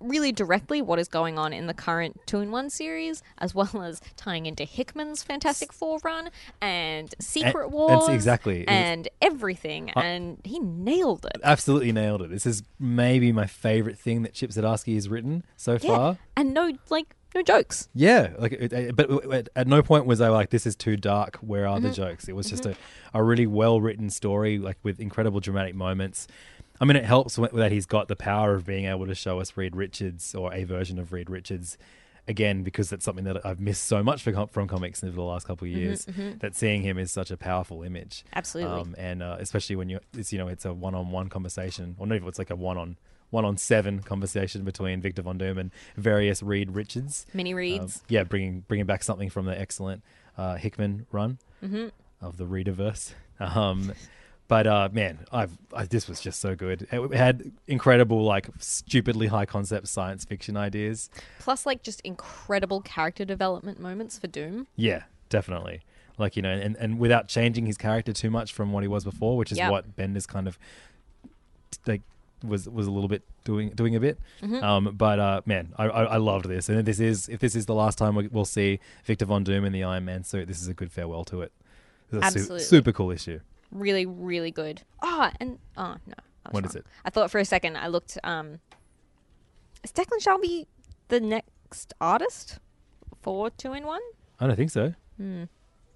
really directly what is going on in the current two in one series, as well as tying into Hickman's Fantastic Four run and Secret and Wars, exactly. It was- and everything. and he nailed it. Absolutely nailed it. This is maybe my favorite thing that Chip Zdarsky has written so Yeah, far. and no like no jokes. Yeah, like, it, it- but at- at no point was I like, "This is too dark." Where are Mm-hmm. the jokes? It was just a, a really well written story, like with incredible dramatic moments. I mean, it helps that he's got the power of being able to show us Reed Richards or a version of Reed Richards again, because that's something that I've missed so much from, from comics over the last couple of years. That seeing him is such a powerful image. Mm-hmm, Absolutely. um, and uh, especially when you it's you know it's a one on one conversation, or not even it's like a one on one on seven conversation between Victor Von Doom and various Reed Richards. Mini Um, reads. yeah, bringing bringing back something from the excellent uh, Hickman run Mm-hmm. of the Readerverse. Um, but uh, man, I've I, this was just so good. It had incredible, like stupidly high concept science fiction ideas. Plus, like just incredible character development moments for Doom. Yeah, definitely. Like you know, and, and without changing his character too much from what he was before, which is Yep. what Bendis's kind of like was was a little bit doing doing a bit. Mm-hmm. Um, but uh, man, I, I I loved this, and if this is if this is the last time we, we'll see Victor Von Doom in the Iron Man suit, this is a good farewell to it. This is a su- Absolutely. super cool issue. really really good oh and oh no What is it? i thought for a second i looked um is declan shalvey the next artist for two in one I don't think so. Hmm.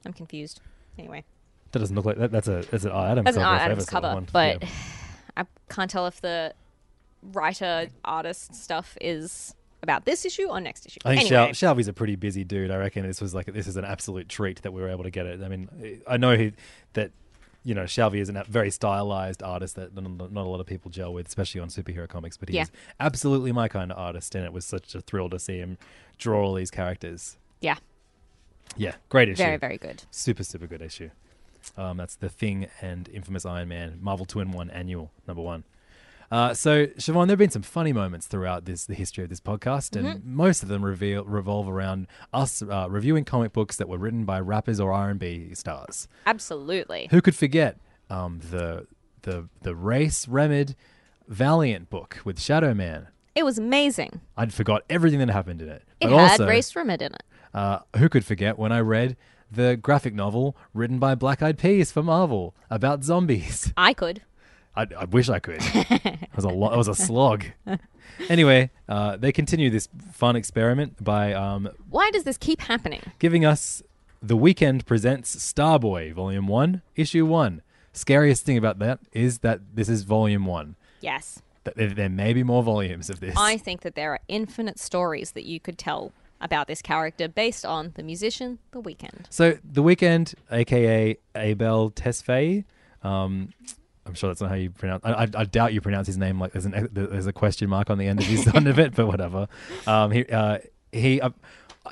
i'm confused anyway That doesn't look like that. That's a that's an Art Adams that's an cover. Adams cover but Yeah. I can't tell if the writer artist stuff is about this issue or next issue I think anyway Shal- a pretty busy dude. I reckon this was like this is an absolute treat that we were able to get it. I mean, I know he, that you know Shalvey is a very stylized artist that not not a lot of people gel with, especially on superhero comics. But he's Yeah. absolutely my kind of artist, and it was such a thrill to see him draw all these characters. yeah Yeah, great issue. very very good super super good issue. Um, that's the Thing and Infamous Iron Man Marvel Two in One Annual Number One. Uh, so Siobhan, there have been some funny moments throughout this the history of this podcast, and Mm-hmm. most of them reveal revolve around us uh, reviewing comic books that were written by rappers or R and B stars. absolutely Who could forget um, the the the Rae Sremmurd Valiant book with Shadow Man? it was amazing I'd forgot everything that happened in it. it had also, Rae Sremmurd in it uh, who could forget when I read the graphic novel written by Black Eyed Peas for Marvel about zombies? i could I, I wish I could. it was a lo- it was a slog. Anyway, uh, they continue this fun experiment by um, Why does this keep happening? giving us The Weeknd presents Starboy, Volume One, Issue One. Scariest thing about that is that this is Volume One. Yes. That There, there may be more volumes of this. I think that there are infinite stories that you could tell about this character based on the musician, The Weeknd. So the Weeknd, aka Abel Tesfaye, um, I'm sure that's not how you pronounce. I, I, I doubt you pronounce his name like there's an there's a question mark on the end of his end of it, but whatever. Um, he uh, he. Uh,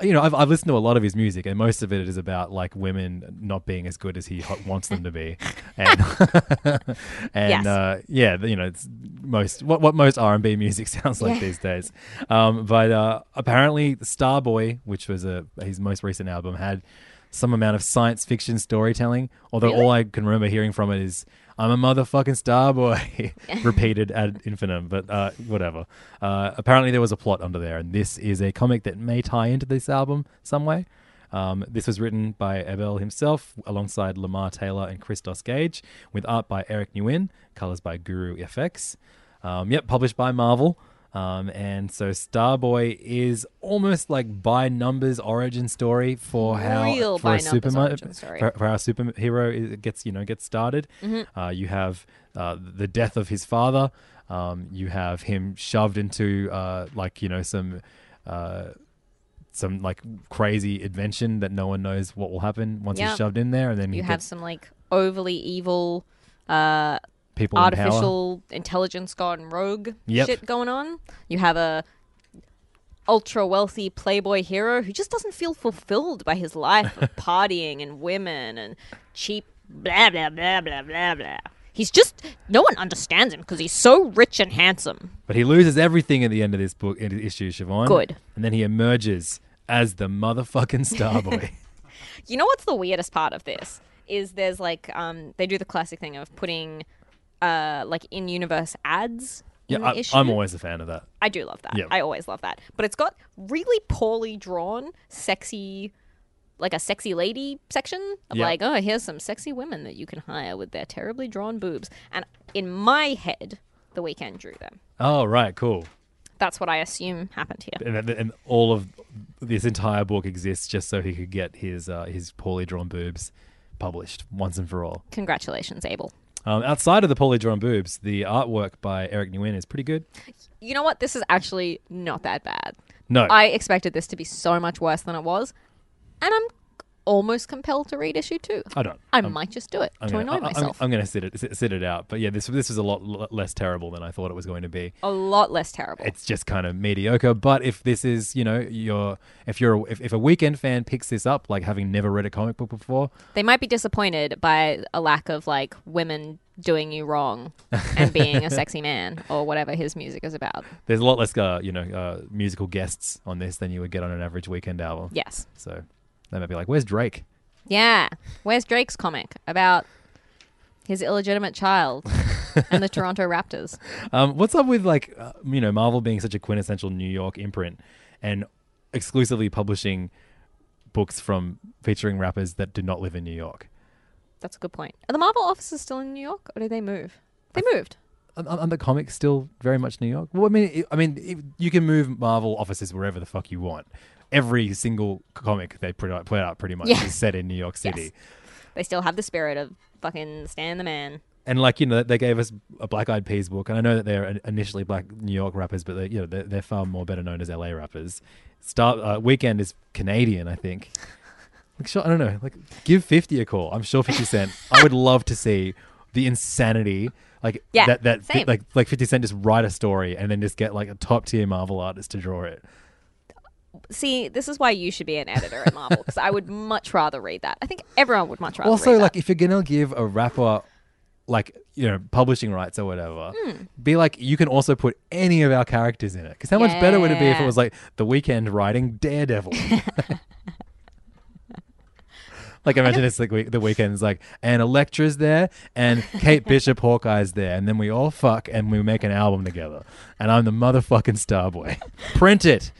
you know, I've, I've listened to a lot of his music, and most of it is about like women not being as good as he wants them to be, and and Yes. uh, yeah, you know, it's most what what most R and B music sounds like Yeah. these days. Um, but uh, apparently, the Starboy, which was a his most recent album, had some amount of science fiction storytelling. Although Really? all I can remember hearing from it is "I'm a motherfucking star boy, repeated ad infinitum. But uh, whatever. Uh, apparently, there was a plot under there, and this is a comic that may tie into this album some way. Um, this was written by Abel himself alongside Lamar Taylor and Christos Gage, with art by Eric Nguyen, colors by Guru FX. Um, yep, published by Marvel. Um, and so Starboy is almost like by numbers origin story for how Real for a numbers supermo- origin story. For, for how superhero gets you know gets started. Mm-hmm. Uh, you have uh, the death of his father. Um, you have him shoved into uh, like you know some uh, some like crazy invention that no one knows what will happen once Yeah. he's shoved in there, and then he You have gets some like overly evil, uh, people in artificial intelligence gone rogue Yep. shit going on. You have a ultra wealthy playboy hero who just doesn't feel fulfilled by his life of partying and women and cheap blah blah blah blah blah blah. He's just no one understands him because he's so rich and handsome. But he loses everything at the end of this book in issue, Siobhan. Good. And then he emerges as the motherfucking Starboy. You know what's the weirdest part of this is there's like um they do the classic thing of putting uh like in universe ads yeah, I. I'm always a fan of that. I do love that. Yeah. I always love that. But it's got really poorly drawn, sexy, like a sexy lady section of Yeah. like, oh, here's some sexy women that you can hire with their terribly drawn boobs. And in my head, the Weeknd drew them. Oh, right, cool. That's what I assume happened here. And, and all of this entire book exists just so he could get his uh, his poorly drawn boobs published once and for all. Congratulations, Abel. Um, outside of the poorly drawn boobs, the artwork by Eric Nguyen is pretty good. You know what? This is actually not that bad. No, I expected this to be so much worse than it was. And I'm almost compelled to read issue two. I don't. I I'm- might just do it I'm to gonna, annoy I- I'm- myself. I'm, going to sit it sit, sit it out. But yeah, this this is a lot l- less terrible than I thought it was going to be. a lot less terrible. It's just kind of mediocre. But if this is, you know, your if you're a, if, if a Weeknd fan picks this up, like having never read a comic book before, they might be disappointed by a lack of like women doing you wrong and being a sexy man or whatever his music is about. there's a lot less, uh, you know, uh, musical guests on this than you would get on an average Weeknd album. Yes. So they might be like, "Where's Drake?" Yeah. Where's Drake's comic about his illegitimate child and the Toronto Raptors? Um, what's up with like uh, you know Marvel being such a quintessential New York imprint and exclusively publishing books from featuring rappers that do not live in New York? That's a good point. Are the Marvel offices still in New York or did they move? They moved. Are, are the comics still very much New York? Well, I mean, it, I mean, it, you can move Marvel offices wherever the fuck you want. Every single comic they put out, put out pretty much Yeah. is set in New York City. Yes. They still have the spirit of fucking Stan the Man. And like you know, they gave us a Black Eyed Peas book, and I know that they're initially Black New York rappers, but they, you know they're, they're far more better known as LA rappers. Star uh, Weeknd is Canadian, I think. Like, sure, I don't know. Like, give Fifty a call. I'm sure Fifty Cent. I would love to see the insanity. Like Yeah, that that same. like like Fifty Cent just write a story and then just get like a top tier Marvel artist to draw it. See, this is why you should be an editor at Marvel because I would much rather read that. I think everyone would much rather. also, like that. if you're gonna give a rapper like you know publishing rights or whatever, Hmm. be like you can also put any of our characters in it. Because how much better would it be if it was like the Weeknd writing Daredevil? Like imagine it's like we, the Weeknd's like and Elektra's there and Kate Bishop Hawkeye's there and then we all fuck and we make an album together and I'm the motherfucking Starboy. Print it.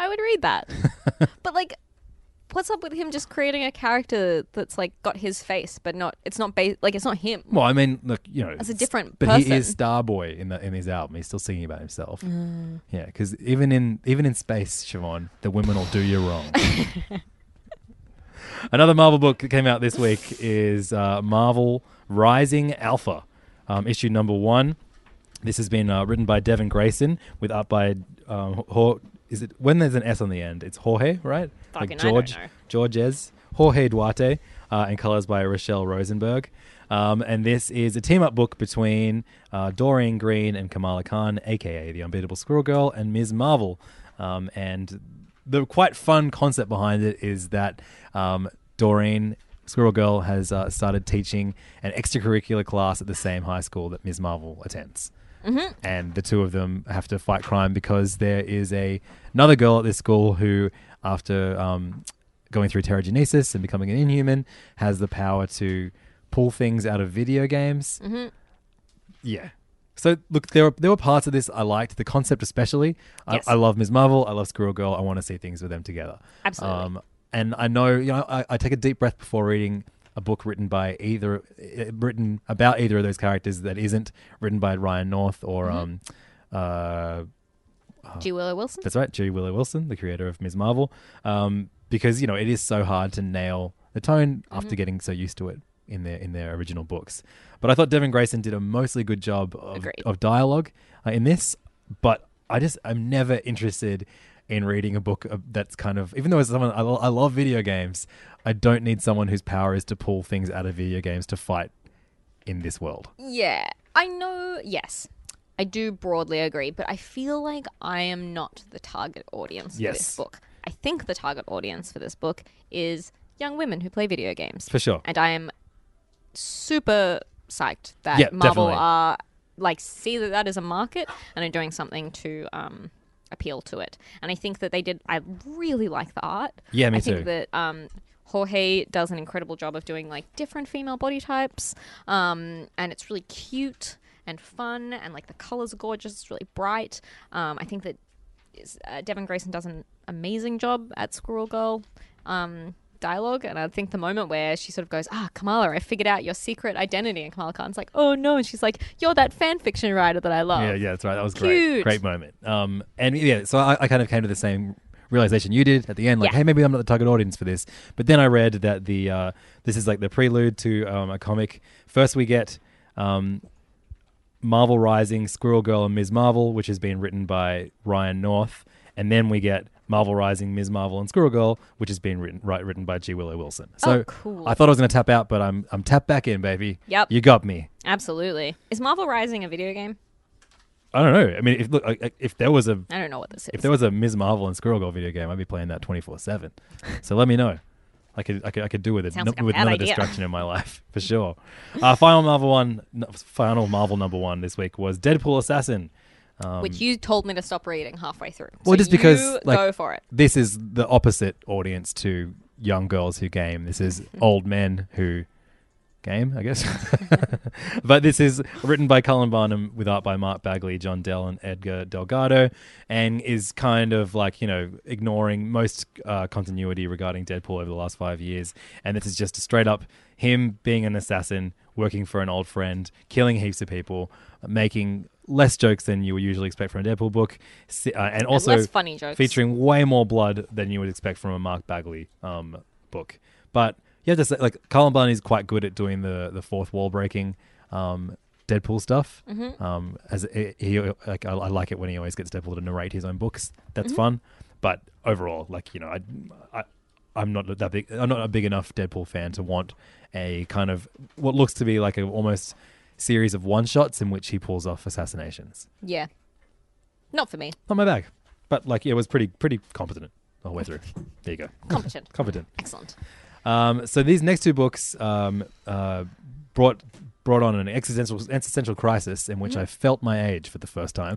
I would read that. but like, what's up with him just creating a character that's like got his face, but not? It's not ba- like it's not him. Well, I mean, look, you know, As a different person. but he person. is Starboy in the in his album. He's still singing about himself. Mm. Yeah, because even in even in space, Siobhan, the women will do you wrong. Another Marvel book that came out this week is uh, Marvel Rising Alpha, um, issue number one. This has been uh, written by Devin Grayson with art by um, is it when there's an S on the end? It's Jorge, right? Fucking, I like George. Georges, Jorge Duarte, uh, and colors by Rachelle Rosenberg. Um, and this is a team up book between uh, Doreen Green and Kamala Khan, aka the Unbeatable Squirrel Girl, and Ms. Marvel. Um, and the quite fun concept behind it is that um, Doreen Squirrel Girl has uh, started teaching an extracurricular class at the same high school that Ms. Marvel attends. Mm-hmm. And the two of them have to fight crime because there is a another girl at this school who, after um, going through terrigenesis and becoming an inhuman, has the power to pull things out of video games. Mm-hmm. Yeah. So look, there were there were parts of this I liked, the concept especially. Yes. I, I love Ms. Marvel. I love Squirrel Girl. I want to see things with them together. Absolutely. Um, and I know, you know, I, I take a deep breath before reading a book written by either uh, written about either of those characters that isn't written by Ryan North or Mm-hmm. um, uh, G. Willow Wilson. that's right, Jerry Willow Wilson, the creator of Ms. Marvel, um, because you know it is so hard to nail the tone Mm-hmm. after getting so used to it in their in their original books. But I thought Devin Grayson did a mostly good job of, Agreed. of dialogue uh, in this. But I just I'm never interested in reading a book that's kind of even though as someone I, lo- I love video games, I don't need someone whose power is to pull things out of video games to fight in this world. Yeah, I know. Yes, I do broadly agree, but I feel like I am not the target audience for Yes. this book. I think the target audience for this book is young women who play video games. For sure. And I am super psyched that Yeah, Marvel definitely. are like see that that is a market and are doing something to um, appeal to it. And I think that they did. I really like the art. Yeah, me I too. think that um, Jorge does an incredible job of doing like different female body types, um, and it's really cute and fun, and like the colors are gorgeous. It's really bright. Um, I think that uh, Devin Grayson does an amazing job at Squirrel Girl. Um, dialogue and I think the moment where she sort of goes ah Kamala I figured out your secret identity and Kamala Khan's like oh no and she's like you're that fan fiction writer that I love Yeah, yeah, that's right. That was great. Great moment. Um, and yeah, so I, I kind of came to the same realization you did at the end, like, Yeah. hey, maybe I'm not the target audience for this. But then I read that the uh, this is like the prelude to um, a comic. First, we get um, Marvel Rising, Squirrel Girl, and Ms. Marvel, which has been written by Ryan North, and then we get Marvel Rising, Ms. Marvel, and Squirrel Girl, which has been written right, written by G. Willow Wilson. So Oh, cool. I thought I was going to tap out, but I'm I'm tapped back in, baby. Yep. you got me. absolutely is Marvel Rising a video game I don't know. I mean, if look, if there was a I don't know what this is if there was a Ms. Marvel and Squirrel Girl video game, I'd be playing that twenty four seven. So let me know. I could, I could, I could do with it no- like with another idea. distraction in my life for sure. Uh, final Marvel one, final Marvel number one this week was Deadpool Assassin. Which you told me to stop reading halfway through. Um, Well, So just because you like go for it. this is the opposite audience to young girls who game. This is old men who game, I guess. but this is written by Cullen Barnum with art by Mark Bagley, John Dell, and Edgar Delgado, and is kind of like you know ignoring most uh, continuity regarding Deadpool over the last five years. And this is just a straight up him being an assassin, working for an old friend, killing heaps of people, making less jokes than you would usually expect from a Deadpool book, uh, and also less funny jokes. featuring way more blood than you would expect from a Mark Bagley um, book. But you have to say, like, Cullen Bunn is quite good at doing the the fourth wall breaking um, Deadpool stuff. Mm-hmm. Um, as he, he like, I, I like it when he always gets Deadpool to narrate his own books. Mm-hmm. That's fun. But overall, like you know, I, I I'm not that big. I'm not a big enough Deadpool fan to want a kind of what looks to be like a almost series of one shots in which he pulls off assassinations. Yeah. Not for me. Not my bag. But like, it was pretty pretty competent all the way through. There you go. Competent. Competent. Excellent. Um, so these next two books um, uh, brought brought on an existential existential crisis in which I felt my age for the first time.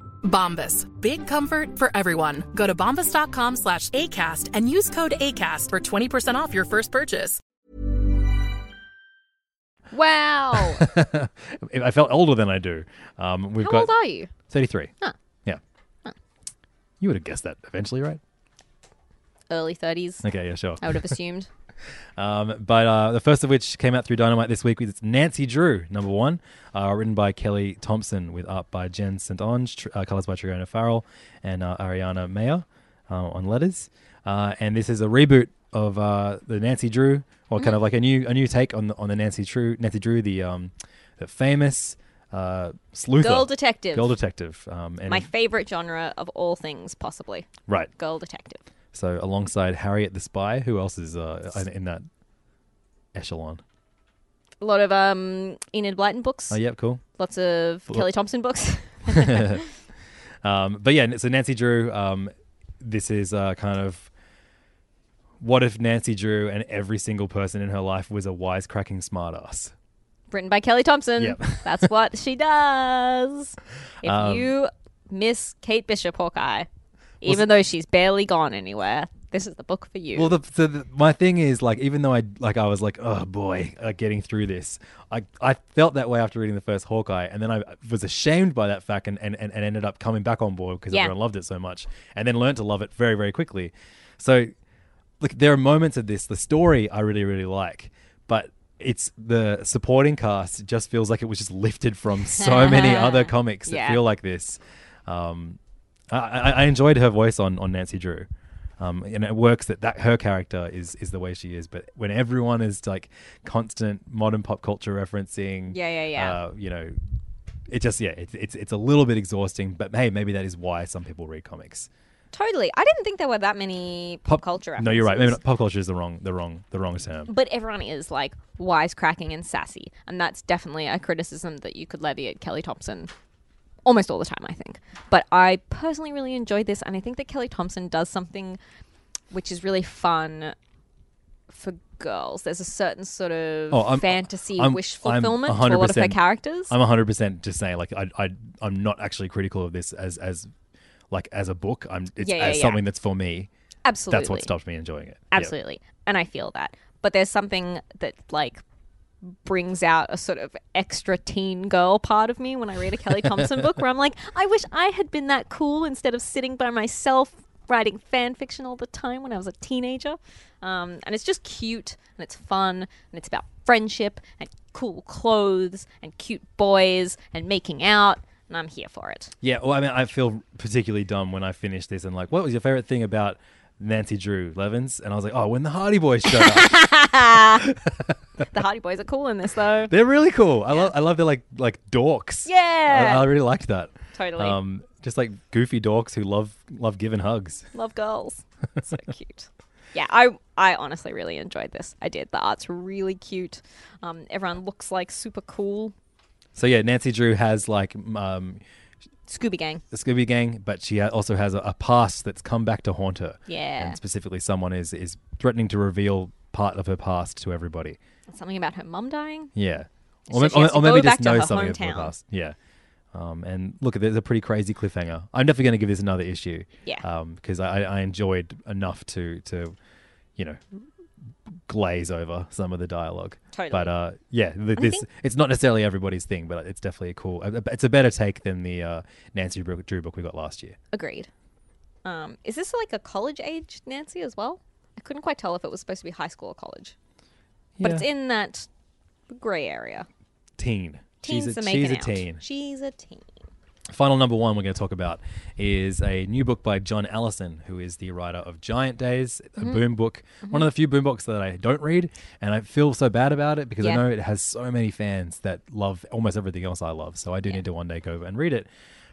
Bombas. Big comfort for everyone. Go to bombas.com slash ACAST and use code ACAST for 20% off your first purchase. Wow. I felt older than I do. Um, we've How got old are you? 33. Huh. Yeah. You would have guessed that eventually, right? Early 30s. Okay, yeah, sure. I would have assumed. Um, but uh, the first of which came out through Dynamite this week with Nancy Drew, number one, uh, written by Kelly Thompson, with art by Jenn St-Onge, tr- uh, colors by Triona Farrell and uh, Ariana Maher uh, on letters. Uh, and this is a reboot of uh, the Nancy Drew, or kind of like a new a new take on the, on the Nancy Drew, Nancy Drew, the um, the famous uh, sleuther, Girl detective. girl detective. Um, and My favorite genre of all things, possibly. right. Girl detective. So alongside Harriet the Spy, who else is uh, in- in that echelon? A lot of um, Enid Blyton books. Oh, yep, cool. Lots of Kelly Thompson books. um, but yeah, so Nancy Drew, um, this is uh, kind of what if Nancy Drew and every single person in her life was a wisecracking smartass? Written by Kelly Thompson. Yep. That's what she does. If Um, you miss Kate Bishop Hawkeye, even though she's barely gone anywhere, this is the book for you. Well, the, the, the my thing is like, even though I like, I was like, oh boy, uh, getting through this. I I felt that way after reading the first Hawkeye, and then I was ashamed by that fact, and and, and, ended up coming back on board because Yeah. everyone loved it so much, and then learned to love it very very quickly. So, look, there are moments of this. The story I really really like, but. It's the supporting cast just feels like it was just lifted from so many other comics that Yeah. feel like this. Um, I, I, I enjoyed her voice on, on Nancy Drew. Um, and it works that, that her character is is the way she is. But when everyone is like constant modern pop culture referencing, Yeah, yeah, yeah. Uh, you know, it just yeah, it's it's it's a little bit exhausting. But hey, maybe that is why some people read comics. totally. I didn't think there were that many pop, culture references. No, you're right. Maybe not, pop culture is the wrong the wrong the wrong term. But everyone is like wisecracking and sassy, and that's definitely a criticism that you could levy at Kelly Thompson almost all the time, I think. But I personally really enjoyed this, and I think that Kelly Thompson does something which is really fun for girls. There's a certain sort of Oh, I'm- uh, fantasy I'm- wish fulfillment to a lot of her characters. I'm 100 percent just saying like I I I'm not actually critical of this as as like as a book. I'm it's Yeah, yeah, as yeah. something that's for me. Absolutely. That's what stopped me enjoying it. Absolutely. And I feel that. But there's something that like brings out a sort of extra teen girl part of me when I read a Kelly Thompson book where I'm like, I wish I had been that cool instead of sitting by myself writing fan fiction all the time when I was a teenager. Um, and it's just cute and it's fun and it's about friendship and cool clothes and cute boys and making out. And I'm here for it. Yeah, well, I mean, I feel particularly dumb when I finish this and like, what was your favorite thing about Nancy Drew Levins? And I was like, oh, when the Hardy Boys showed up, The Hardy Boys are cool in this though. they're really cool. I love, I love their like like dorks. Yeah. I, I really liked that. Totally. Um, just like goofy dorks who love love giving hugs. Love girls. so cute. Yeah, I I honestly really enjoyed this. I did. The art's really cute. Um, everyone looks like super cool. So yeah, Nancy Drew has like um, Scooby Gang. the Scooby Gang, but she also has a, a past that's come back to haunt her. Yeah. and specifically, someone is is threatening to reveal part of her past to everybody. Something about her mum dying. Yeah, So or, she ma- has or, to maybe just know something of her past. Yeah. Um, and look, there's a pretty crazy cliffhanger. I'm definitely going to give this another issue. Yeah. Because I, I enjoyed enough to to, you know, glaze over some of the dialogue. Totally. But uh, yeah, th- this think- it's not necessarily everybody's thing, but it's definitely a cool. It's a better take than the uh, Nancy Drew book we got last year. Agreed. Um, is this like a college age Nancy as well? I couldn't quite tell if it was supposed to be high school or college. But it's in that grey area. Teen. Teens she's a, are making she's a out. teen. She's a teen. Final number one we're going to talk about is a new book by John Allison, who is the writer of Giant Days, a Mhm. boom book. One of the few boom books that I don't read, and I feel so bad about it because I know it has so many fans that love almost everything else I love. So I do need to one day go and read it.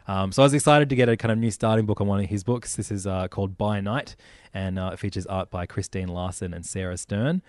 Um, so I was excited to get a kind of new starting book on one of his books. This is uh, called By Night, and uh, it features art by Christine Larsen and Sarah Stern.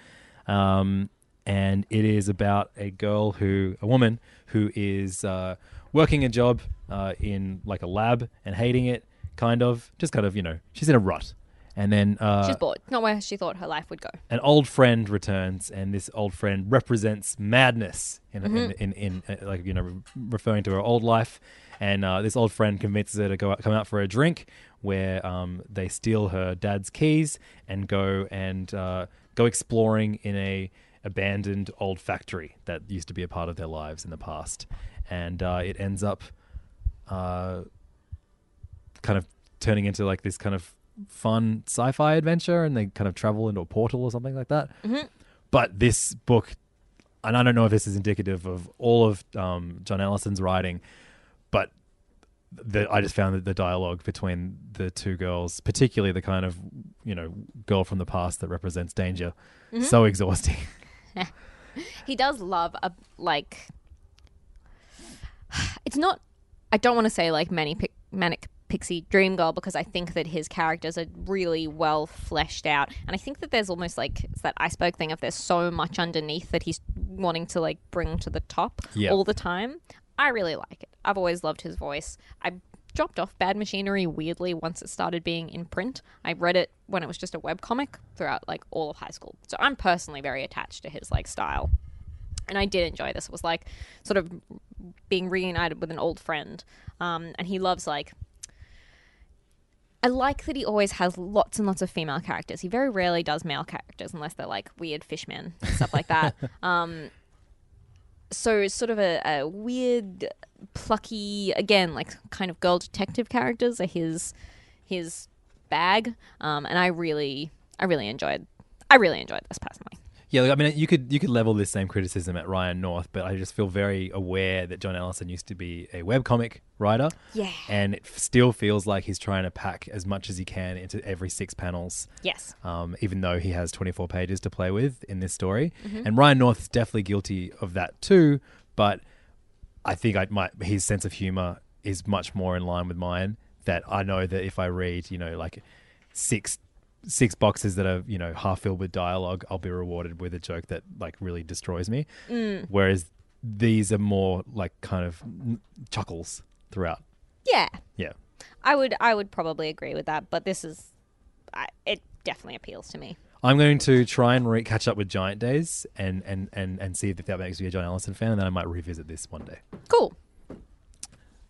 Um, and it is about a girl who, a woman who is uh, working a job uh, in like a lab and hating it, kind of, just kind of, you know, she's in a rut. And then uh, She's bored. Not where she thought her life would go. an old friend returns, and this old friend represents madness in, Mhm. in, in, in, uh, like you know re- referring to her old life. And uh, this old friend convinces her to go out, come out for a drink, where um, they steal her dad's keys and go and uh, go exploring in a abandoned old factory that used to be a part of their lives in the past. And uh, it ends up uh, kind of turning into like this kind of fun sci-fi adventure and they kind of travel into a portal or something like that Mhm. but this book and i don't know if this is indicative of all of um, john allison's writing but the, i just found that the dialogue between the two girls particularly the kind of you know girl from the past that represents danger Mhm. so exhausting he does love a like. It's not. I don't want to say like many pic, manic pixie dream girl because I think that his characters are really well fleshed out, and I think that there's almost like it's that iceberg thing of there's so much underneath that he's wanting to like bring to the top Yeah. all the time. I really like it. I've always loved his voice. I dropped off Bad Machinery weirdly once it started being in print. I read it when it was just a web comic throughout like all of high school. So I'm personally very attached to his like style. And I did enjoy this. It was like sort of being reunited with an old friend. Um, and he loves like I like that he always has lots and lots of female characters. He very rarely does male characters unless they're like weird fishmen and stuff like that. Um, so it's sort of a, a weird, plucky, again, like kind of girl detective characters are his his bag. Um, and I really, I really enjoyed, I really enjoyed this personally. Yeah, like, I mean, you could you could level this same criticism at Ryan North, but I just feel very aware that John Allison used to be a webcomic writer. Yeah. and it f- still feels like he's trying to pack as much as he can into every six panels. Yes. Um, even though he has 24 pages to play with in this story, Mhm. and Ryan North is definitely guilty of that too. But I think I might his sense of humor is much more in line with mine. That I know that if I read, you know, like six six boxes that are you know half filled with dialogue, I'll be rewarded with a joke that like really destroys me. Mm. Whereas these are more like kind of chuckles throughout. Yeah. Yeah. I would, I would probably agree with that. But this is, I, it definitely appeals to me. I'm going to try and re- catch up with Giant Days and, and, and, and see if that makes me a John Allison fan, and then I might revisit this one day. Cool.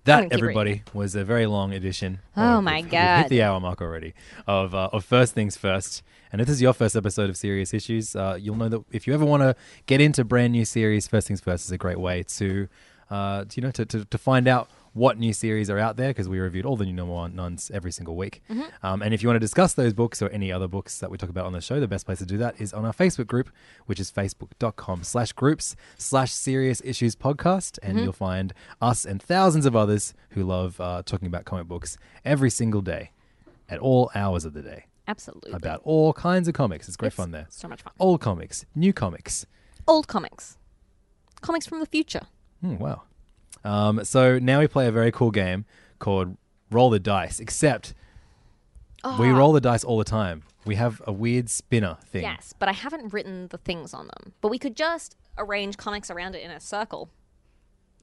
That everybody reading. was a very long edition. Oh of- my we've- we've God. hit the hour mark already of uh, of first things first. And if this is your first episode of Serious Issues, uh, you'll know that if you ever want to get into brand new series, first things first is a great way to, uh, to, you know, to, to, to find out what new series are out there because we reviewed all the new number one nuns every single week. Mhm. Um, and if you want to discuss those books or any other books that we talk about on the show, the best place to do that is on our Facebook group, which is facebook.com slash groups slash serious issues podcast. And Mhm. you'll find us and thousands of others who love uh, talking about comic books every single day at all hours of the day. Absolutely. About all kinds of comics. It's great It's fun there. so much fun. Old comics, new comics. Old comics, comics from the future. Hmm, wow. Um, so now we play a very cool game called Roll the Dice, except we Ah. roll the dice all the time. We have a weird spinner thing. Yes, but I haven't written the things on them. But we could just arrange comics around it in a circle.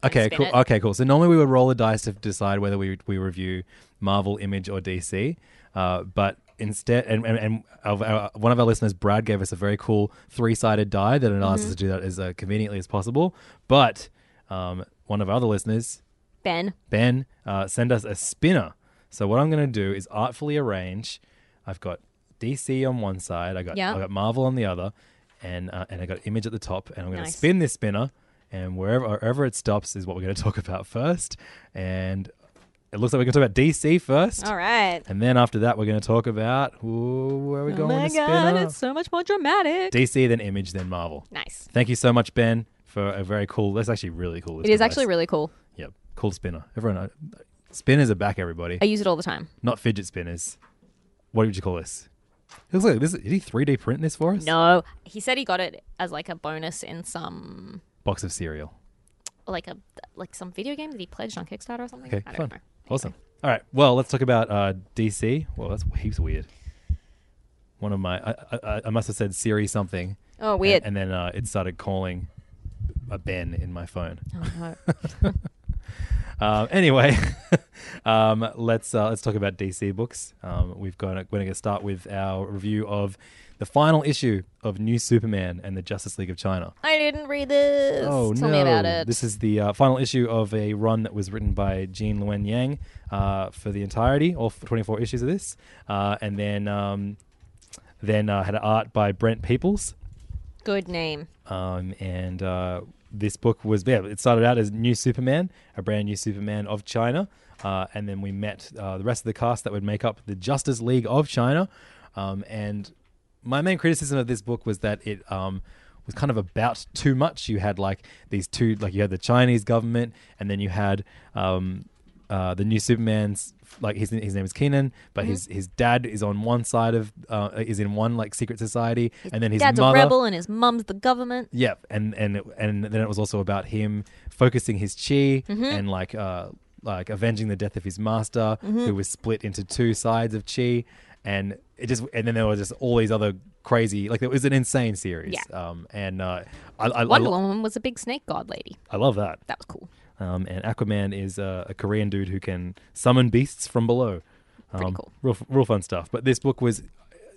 Okay, cool. it. Okay, cool. So normally we would roll the dice to decide whether we we review Marvel, Image, or DC. Uh, but instead, and and, and of our, one of our listeners, Brad, gave us a very cool three-sided die that allows Mm-hmm. us to do that as uh, conveniently as possible. But um, one of our other listeners, Ben. Ben, uh, send us a spinner. So what I'm going to do is artfully arrange. I've got DC on one side. I got Yeah. I got Marvel on the other, and uh, and I got Image at the top. And I'm going to Nice. spin this spinner, and wherever wherever it stops is what we're going to talk about first. And it looks like we're going to talk about DC first. All right. And then after that, we're going to talk about ooh, where are we Oh going my with the god, spinner? it's so much more dramatic. DC, then Image, then Marvel. nice. Thank you so much, Ben, for a very cool. That's actually really cool. It is actually really cool. Yep, cool spinner. Everyone, uh, spinners are back. Everybody, I use it all the time. not fidget spinners. What would you call this? It looks like this. Did he 3D print this for us? No, he said he got it as like a bonus in some Box of cereal. like a like some video game that he pledged on Kickstarter or something. Okay, I fun. don't know. Awesome. All right. Well, let's talk about uh, DC. Well, that's heaps weird. One of my, I, I, I must have said Siri something. Oh, and- weird. And, then uh, it started calling a Ben in my phone. Oh, no. Um, anyway, um, let's uh, let's talk about DC books. Um, we've got we're going to start with our review of the final issue of New Superman and the Justice League of China. I didn't read this. Oh Tell no! me about it. This is the uh, final issue of a run that was written by Gene Luen Yang uh, for the entirety, all 24 issues of this, uh, and then um, then uh, had art by Brent Peeples. Good name. Um, and uh, this book was yeah, it started out as New Superman, a brand new Superman of China, uh, and then we met uh, the rest of the cast that would make up the Justice League of China. Um, and my main criticism of this book was that it um, was kind of about too much. You had like these two, like you had the Chinese government, and then you had um, uh, the new Superman's like his his name is Kenan, but Mm-hmm. his his dad is on one side of uh, is in one like secret society, and then his Dad's mother a rebel and his mum's the government. Yep, and and it- and then it was also about him focusing his chi Mm-hmm. and like uh like avenging the death of his master, Mm-hmm. who was split into two sides of chi, and it just and then there was just all these other crazy like it was an insane series. Yeah. Um, and uh, I I, I, Wonder lo- Woman was a big snake god lady. I love that. That was cool. Um, and Aquaman is uh, a Korean dude who can summon beasts from below. Pretty Um, cool. Real, real fun stuff. But this book was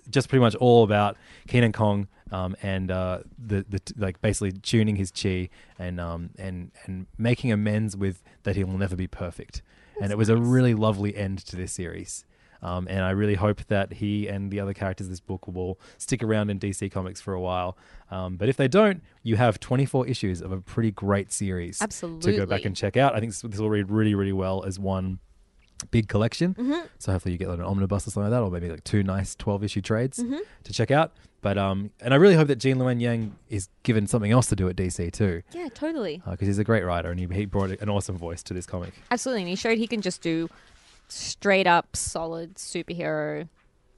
just pretty much all about Kenan Kong um, and uh, the the t- like basically tuning his chi and um, and and making amends with that he will never be perfect. and it was a really lovely end to this series. Um, and I really hope that he and the other characters in this book will stick around in DC Comics for a while. Um, but if they don't, you have 24 issues of a pretty great series to go back and check out. I think this, this will read really, really well as one big collection. Mm-hmm. So hopefully you get like an omnibus or something like that, or maybe like two nice 12 issue trades Mm-hmm. to check out. But um, and I really hope that Gene Luen Yang is given something else to do at DC too, Yeah, totally. because he's a great writer and he, he brought an awesome voice to this comic. Absolutely. And he showed he can just do straight up solid superhero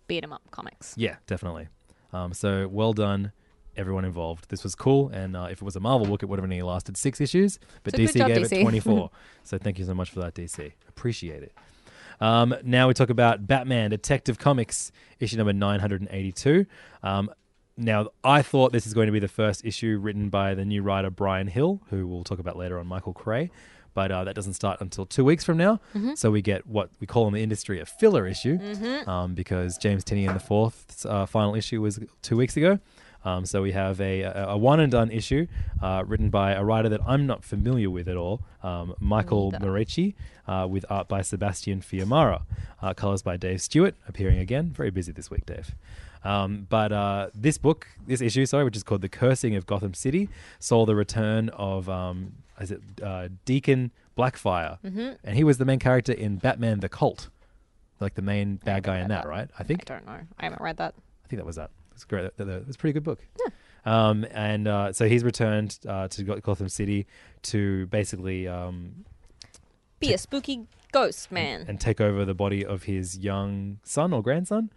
beat 'em up comics. Yeah, definitely. Um, so well done, everyone involved. This was cool, and uh, if it was a Marvel book, it would have only lasted six issues, but So DC job, gave DC. it 24. so thank you so much for that, DC. Appreciate it. Um, now we talk about Batman Detective Comics, issue number 982. Um, now, I thought this is going to be the first issue written by the new writer Bryan Hill, who we'll talk about later on Michael Cray. But uh, that doesn't start until two weeks from now. So we get what we call in the industry a filler issue, um, because James Tynion the fourth uh, final issue was two weeks ago. Um, so we have a, a, a one and done issue uh, written by a writer that I'm not familiar with at all, um, Michael. Moreci, uh, with art by Sebastian Fiumara, uh, colors by Dave Stewart, appearing again. Very busy this week, Dave. Um, but uh, this book, this issue, sorry, which is called "The Cursing of Gotham City," saw the return of um, is it uh, Deacon Blackfire, and he was the main character in Batman: The Cult, like the main bad guy in that, right? I think I don't know. I haven't read that. I think that was that. It's great. That- that- that- It's a pretty good book. Yeah. Um, and uh, so he's returned uh, to Gotham City to basically um, Be a spooky ghost man. and take over the body of his young son or grandson.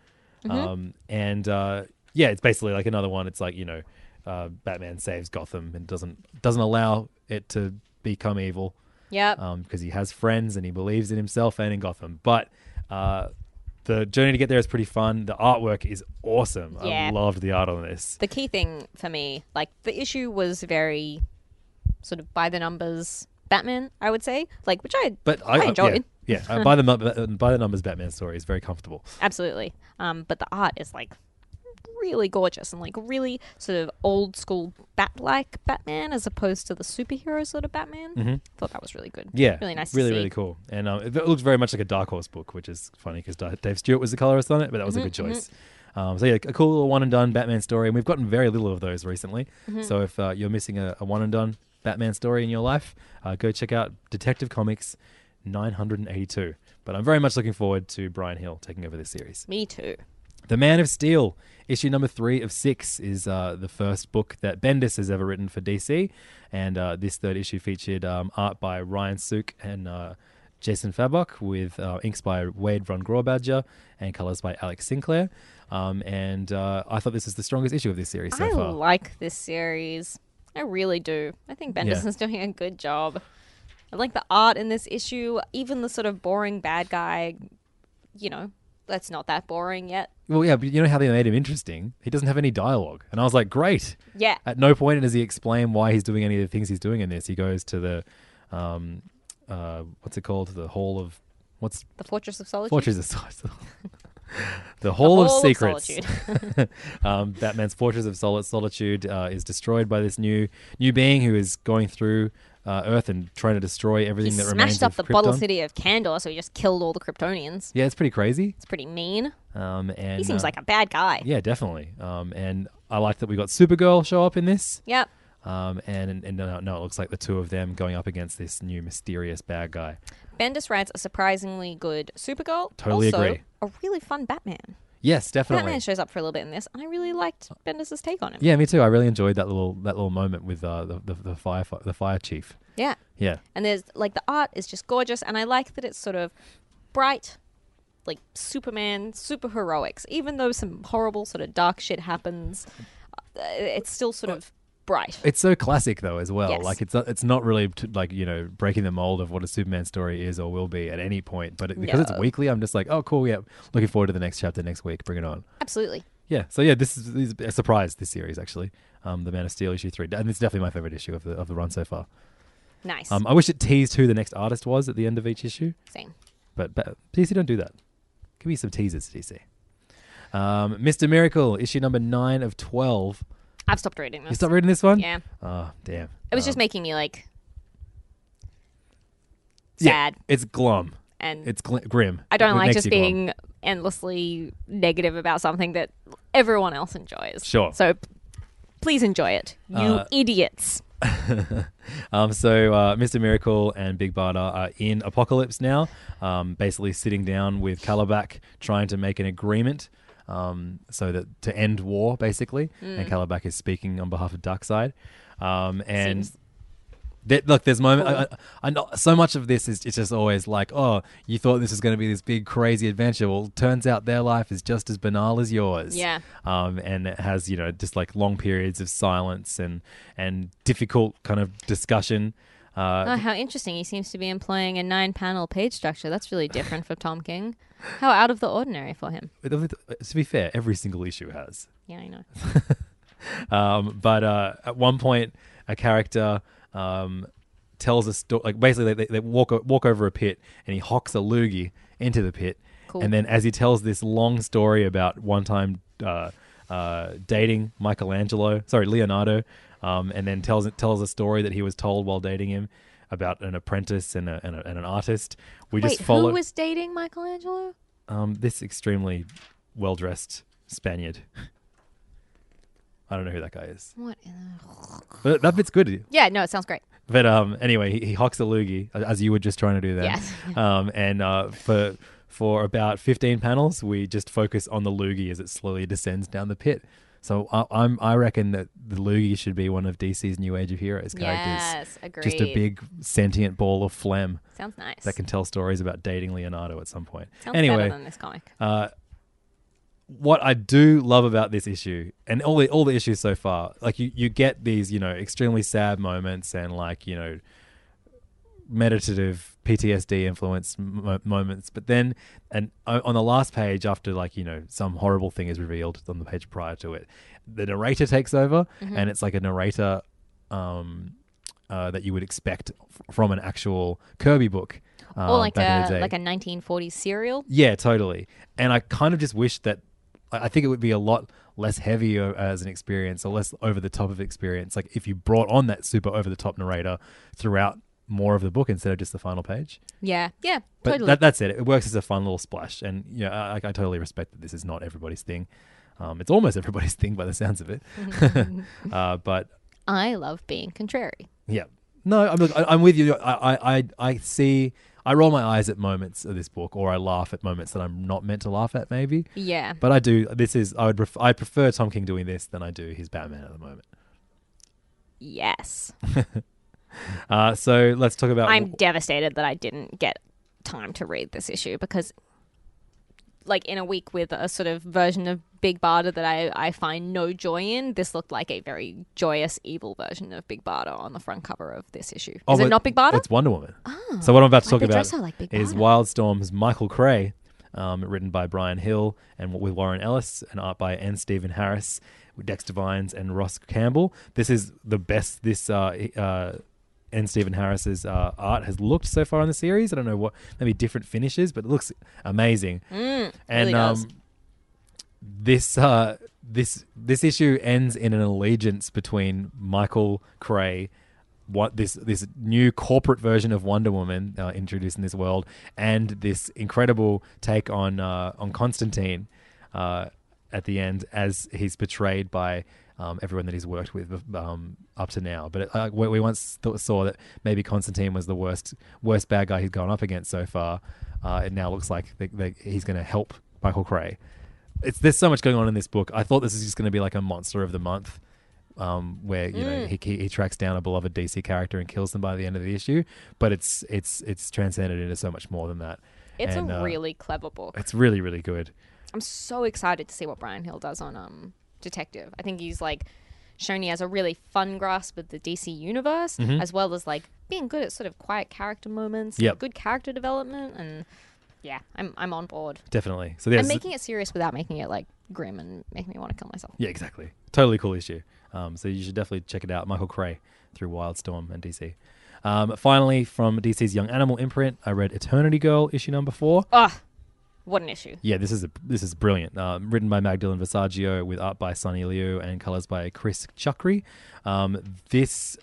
Um, and uh, yeah, it's basically like another one. It's like you know, uh, Batman saves Gotham and doesn't doesn't allow it to become evil yep. because he has friends and he believes in himself and in Gotham. But uh, the journey to get there is pretty fun. The artwork is awesome. Yeah. I loved the art on this. the key thing for me, like the issue was very sort of by the numbers, Batman, I would say, like which I But I, I, enjoyed. Yeah, yeah. Uh, by the by the numbers, Batman story is very comfortable. Absolutely. Um, but the art is like really gorgeous and like really sort of old school bat like Batman as opposed to the superhero sort of Batman. Mhm. Thought that was really good. Yeah, Really nice really really cool. And um, it, looks very much like a Dark Horse book, which is funny because Dave Stewart was the colorist on it, but that was a Mhm, good choice. Um, so yeah, a cool little one and done Batman story, and we've gotten very little of those recently. Mhm. So if uh, you're missing a, a one and done Batman story in your life, uh, go check out Detective Comics 982. But I'm very much looking forward to Bryan Hill taking over this series. Me too. The Man of Steel, issue number three of six, is uh, the first book that Bendis has ever written for DC. And uh, this third issue featured um, art by Ryan Sook and uh, Jason Fabok, with uh, inks by Wade Von Grawbadger and colors by Alex Sinclair. Um, and uh, I thought this is the strongest issue of this series so I far. like this series. I really do. I think Bendis Yeah. is doing a good job. I like the art in this issue, even the sort of boring bad guy. You know, that's not that boring yet. Well, yeah, but you know how they made him interesting? He doesn't have any dialogue. And I was like, great. Yeah. At no point does he explain why he's doing any of the things he's doing in this. He goes to the, um, uh, what's it called? The Hall of, what's The Fortress of Solitude. Fortress of Solitude. the Hall of Hall of Secrets. Solitude. um, Batman's Fortress of Sol- Solitude uh, is destroyed by this new new being who is going through uh, Earth and trying to destroy He everything that remains smashed up of the bottle city of Kandor, so he just killed all the Kryptonians. Yeah, it's pretty crazy. It's pretty mean. Um, and he seems uh, like a bad guy. Yeah, definitely. Um, and I like that we got Supergirl show up in this. Yep. Um, and and no, no, it looks like the two of them going up against this new mysterious bad guy. Bendis writes a surprisingly good Supergirl. Totally also, agree. A really fun Batman. Yes, definitely. Batman shows up for a little bit in this, and I really liked Bendis' take on him. Yeah, me too. I really enjoyed that little that little moment with uh, the, the the fire the fire chief. Yeah. Yeah. And there's like the art is just gorgeous, and I like that it's sort of bright, like Superman, super heroics. Even though some horrible sort of dark shit happens, uh, it's still sort of bright. It's so classic though as well. Yes. Like it's it's not really t- like you know breaking the mold of what a Superman story is or will be at any point. But it, because it's weekly, I'm just like, oh cool, yeah, looking forward to the next chapter next week. Bring it on. Absolutely. Yeah. So yeah, this is, this is a surprise. This series actually, um, the Man of Steel issue three, and it's definitely my favorite issue of the of the run so far. Nice. Um, I wish it teased who the next artist was at the end of each issue. Same. But, but DC don't do that. Give me some teasers, DC. Um, Mr. Miracle, issue number nine of twelve. I've stopped reading this. You stopped reading this one? Yeah. Oh, damn. It was Um, just making me like yeah, sad. it's glum. And it's gl- grim. I don't It like just you glum. being endlessly negative about something that everyone else enjoys. Sure. So please enjoy it, you Uh, idiots. um, so uh, Mr. Miracle and Big Barda are in Apokolips now, um, basically sitting down with Kalibak, trying to make an agreement um, so that to end war, basically. And Mm. Kalibak is speaking on behalf of Darkseid. Um, and Seems there, look, there's moment. I, I, I know so much of this is it's just always like, oh, you thought this was going to be this big crazy adventure. Well, turns out their life is just as banal as yours. Yeah. Um, and it has you know just like long periods of silence and and difficult kind of discussion. Uh, oh, how interesting. He seems to be employing a nine panel page structure. That's really different for Tom King. How out of the ordinary for him. to be fair, every single issue has. Yeah, I know. um, but uh, at one point, a character um, tells a story. Like basically, they, they walk walk over a pit, and he hocks a loogie into the pit. Cool. And then, as he tells this long story about one time uh, uh, dating Michelangelo, sorry Leonardo, um, and then tells tells a story that he was told while dating him about an apprentice and, a, and, a, and an artist. We Wait, just follow who was dating Michelangelo? um, this extremely well dressed Spaniard. I don't know who that guy is. What? in But that bit's good. Yeah, no, it sounds great. But um, anyway, he, he hocks a loogie as you were just trying to do that. Yes. Um, and uh, for for about fifteen panels, we just focus on the loogie as it slowly descends down the pit. So I, I'm I reckon that the loogie should be one of DC's New Age of Heroes characters. Yes, agreed. Just a big sentient ball of phlegm. Sounds nice. That can tell stories about dating Leonardo at some point. Sounds anyway, better than this comic. Uh, what I do love about this issue and all the all the issues so far, like you, you get these, you know, extremely sad moments and like, you know, meditative PTSD influence mo- moments, but then and on the last page after like, you know, some horrible thing is revealed on the page prior to it, the narrator takes over Mhm. and it's like a narrator um uh, that you would expect f- from an actual Kirby book. Uh, or like back in the a like a 1940s serial. Yeah, totally. And I kind of just wish that I I think it would be a lot less heavy as an experience or less over the top of experience. Like if you brought on that super over the top narrator throughout more of the book instead of just the final page. Yeah, yeah, But totally. that, that's it. It works as a fun little splash. And yeah, I, I totally respect that this is not everybody's thing. Um, it's almost everybody's thing by the sounds of it. uh, but I love being contrary. yeah. No, I'm, look, I, I'm with you. I, I, I, I see, I roll my eyes at moments of this book, or I laugh at moments that I'm not meant to laugh at, maybe. Yeah. But I do. This is I would pref- I prefer Tom King doing this than I do his Batman at the moment. Yes. Uh, so let's talk about. I'm devastated that I didn't get time to read this issue because, like, in a week with a sort of version of Big Barda that I, I find no joy in, this looked like a very joyous, evil version of Big Barda on the front cover of this issue. Is Oh, it not Big Barda? It's Wonder Woman. Oh, so what I'm about to talk about like is? Wildstorm's Michael Cray, um, written by Bryan Hill and with Warren Ellis, and art by N. Stephen Harris, Dexter Vines and Ross Campbell. This is the best this uh, uh, N. Stephen Harris's uh, art has looked so far in the series. I don't know what maybe different finishes, but it looks amazing. Mm, and really um, this uh, this this issue ends in an allegiance between Michael Cray, what this this new corporate version of Wonder Woman uh, introduced in this world, and this incredible take on uh, on Constantine uh, at the end as he's portrayed by. Um, everyone that he's worked with um, up to now, but uh, we, we once thought, saw that maybe Constantine was the worst worst bad guy he's gone up against so far. Uh, it now looks like they, they, he's going to help Michael Cray it's there's so much going on in this book. I thought this is just going to be like a monster of the month, um, where you know Mm. he, he he tracks down a beloved DC character and kills them by the end of the issue. But it's it's it's transcended into so much more than that. It's And, a uh, really clever book. it's really really good. I'm so excited to see what Bryan Hill does on um Detective. I think he's like shown he has a really fun grasp of the DC universe, Mhm. as well as like being good at sort of quiet character moments, Yep. good character development, and yeah, I'm I'm on board. Definitely. So and there's making it serious without making it like grim and making me want to kill myself. yeah exactly totally cool issue. Um, so you should definitely check it out. Michael Cray through Wildstorm and DC. Um, finally, from DC's Young Animal imprint, I read Eternity Girl issue number four. Ah, what an issue! Yeah, this is a, this is brilliant. Um, written by Magdalene Visaggio with art by Sonny Liew and colors by Chris Chuckry. Um, this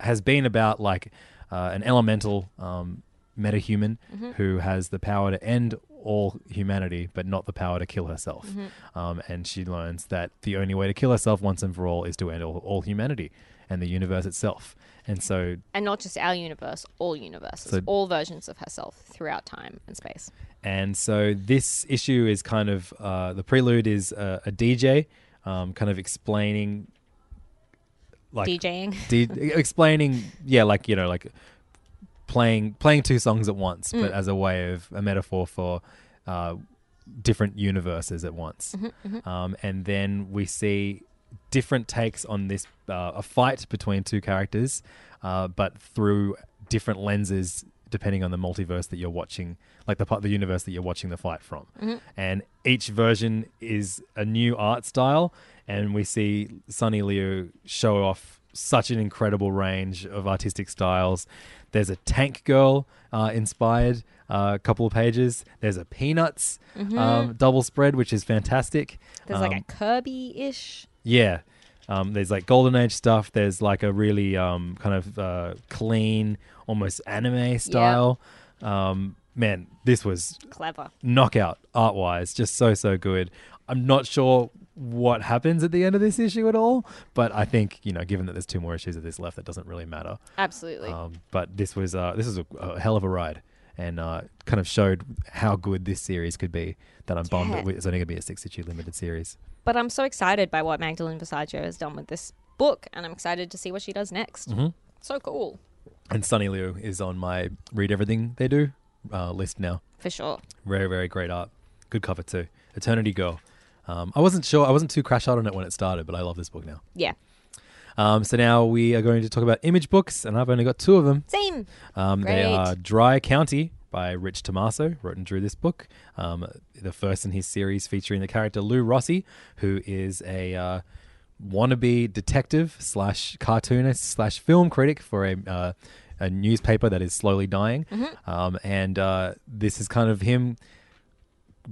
has been about like uh, an elemental um, metahuman Mhm. who has the power to end all humanity, but not the power to kill herself. Mm-hmm. Mhm. Um, and she learns that the only way to kill herself once and for all is to end all, all humanity and the universe itself. And so And not just our universe, all universes, So- all versions of herself throughout time and space. And so this issue is kind of uh, the prelude is a, a DJ um, kind of explaining like DJing? D- explaining yeah like you know like playing playing two songs at once but Mm. as a way of a metaphor for uh, different universes at once Mhm, mhm. Um, and then we see different takes on this uh, a fight between two characters uh, but through different lenses depending on the multiverse that you're watching like the part the universe that you're watching the fight from Mhm. and each version is a new art style and we see Sonny Liew show off such an incredible range of artistic styles. There's a Tank Girl uh, inspired uh, couple of pages. There's a Peanuts Mhm. um, double spread, which is fantastic. There's like Um, a Kirby ish. yeah. Um, there's like Golden Age stuff. There's like a really um, kind of uh, clean, almost anime style. Um, man, this was Clever. knockout art wise. Just so, so good. I'm not sure what happens at the end of this issue at all, but I think, you know, given that there's two more issues of this left, that doesn't really matter. Absolutely. Um, but this was uh, this was a, a hell of a ride and uh, kind of showed how good this series could be. That I'm bummed Yeah. that it's only going to be a six issue limited series. But I'm so excited by what Magdalene Visaggio has done with this book, and I'm excited to see what she does next. Mhm. So cool. And Sonny Liew is on my read everything they do uh, list now. For sure. Very, very great art. Good cover too. Eternity Girl. Um, I wasn't sure. I wasn't too crash out on it when it started, but I love this book now. Yeah. Um, so now we are going to talk about image books, and I've only got two of them. Same. Um, they are Dry County by Rich Tommaso, wrote and drew this book. Um, the first in his series featuring the character Lou Rossi, who is a uh, wannabe detective slash cartoonist slash film critic for a uh, a newspaper that is slowly dying, Mhm. um, and uh, this is kind of him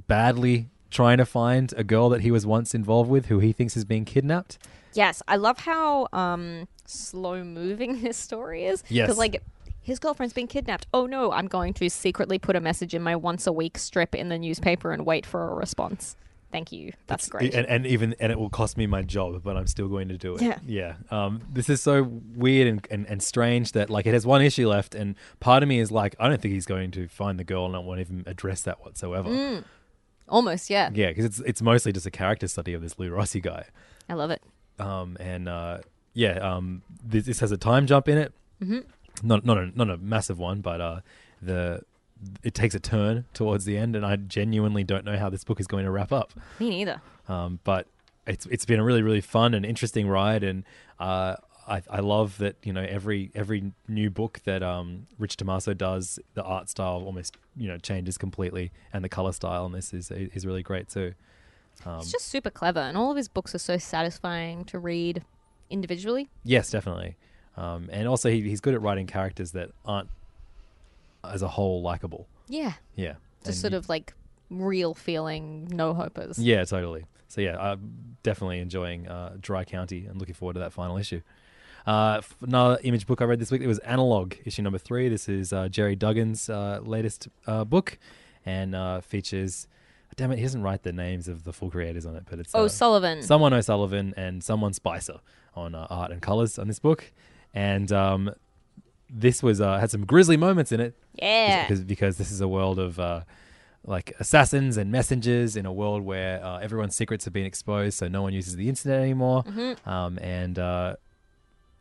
badly trying to find a girl that he was once involved with, who he thinks is being kidnapped. Yes, I love how um, slow moving this story is. Yes. Because, like, his girlfriend's been kidnapped. Oh no, I'm going to secretly put a message in my once a week strip in the newspaper and wait for a response. Thank you. That's great. And, and even and it will cost me my job, but I'm still going to do it. Yeah. yeah. Um, this is so weird and, and, and strange that like it has one issue left, and part of me is like, I don't think he's going to find the girl, and I won't even address that whatsoever. Mm. Almost, yeah. Yeah, because it's it's mostly just a character study of this Lou Rossi guy. I love it. Um, and uh, yeah, um, this, this has a time jump in it. Mhm. Not not a not a massive one, but uh, the it takes a turn towards the end, and I genuinely don't know how this book is going to wrap up. Me neither. Um, but it's it's been a really really fun and interesting ride, and uh, I I love that you know every every new book that um, Rich Tommaso does, the art style almost you know changes completely, and the color style on this is is really great too. Um, It's just super clever, and all of his books are so satisfying to read individually. Yes, definitely. Um, and also, he, he's good at writing characters that aren't, as a whole, likable. Yeah. Yeah. Just And sort you- of like real feeling no hopers. Yeah, totally. So yeah, I'm definitely enjoying uh, Dry County and looking forward to that final issue. Uh, another image book I read this week it was Analog issue number three. This is uh, Gerry Duggan's uh, latest uh, book, and uh, features. Damn it, he doesn't write the names of the full creators on it, but it's uh, O'Sullivan. someone O'Sullivan, and someone Spicer on uh, art and colors on this book, and um, this was uh, had some grisly moments in it. Yeah. because because this is a world of uh, like assassins and messengers in a world where uh, everyone's secrets have been exposed, so no one uses the internet anymore. Mhm. Um, and uh,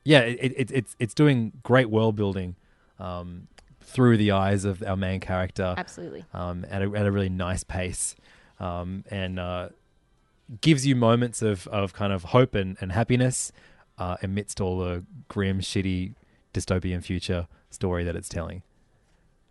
yeah, it, it, it's it's doing great world building um, through the eyes of our main character. Absolutely. Um, at a at a really nice pace, um, and uh, gives you moments of, of kind of hope and, and happiness uh, amidst all the grim, shitty, dystopian future story that it's telling.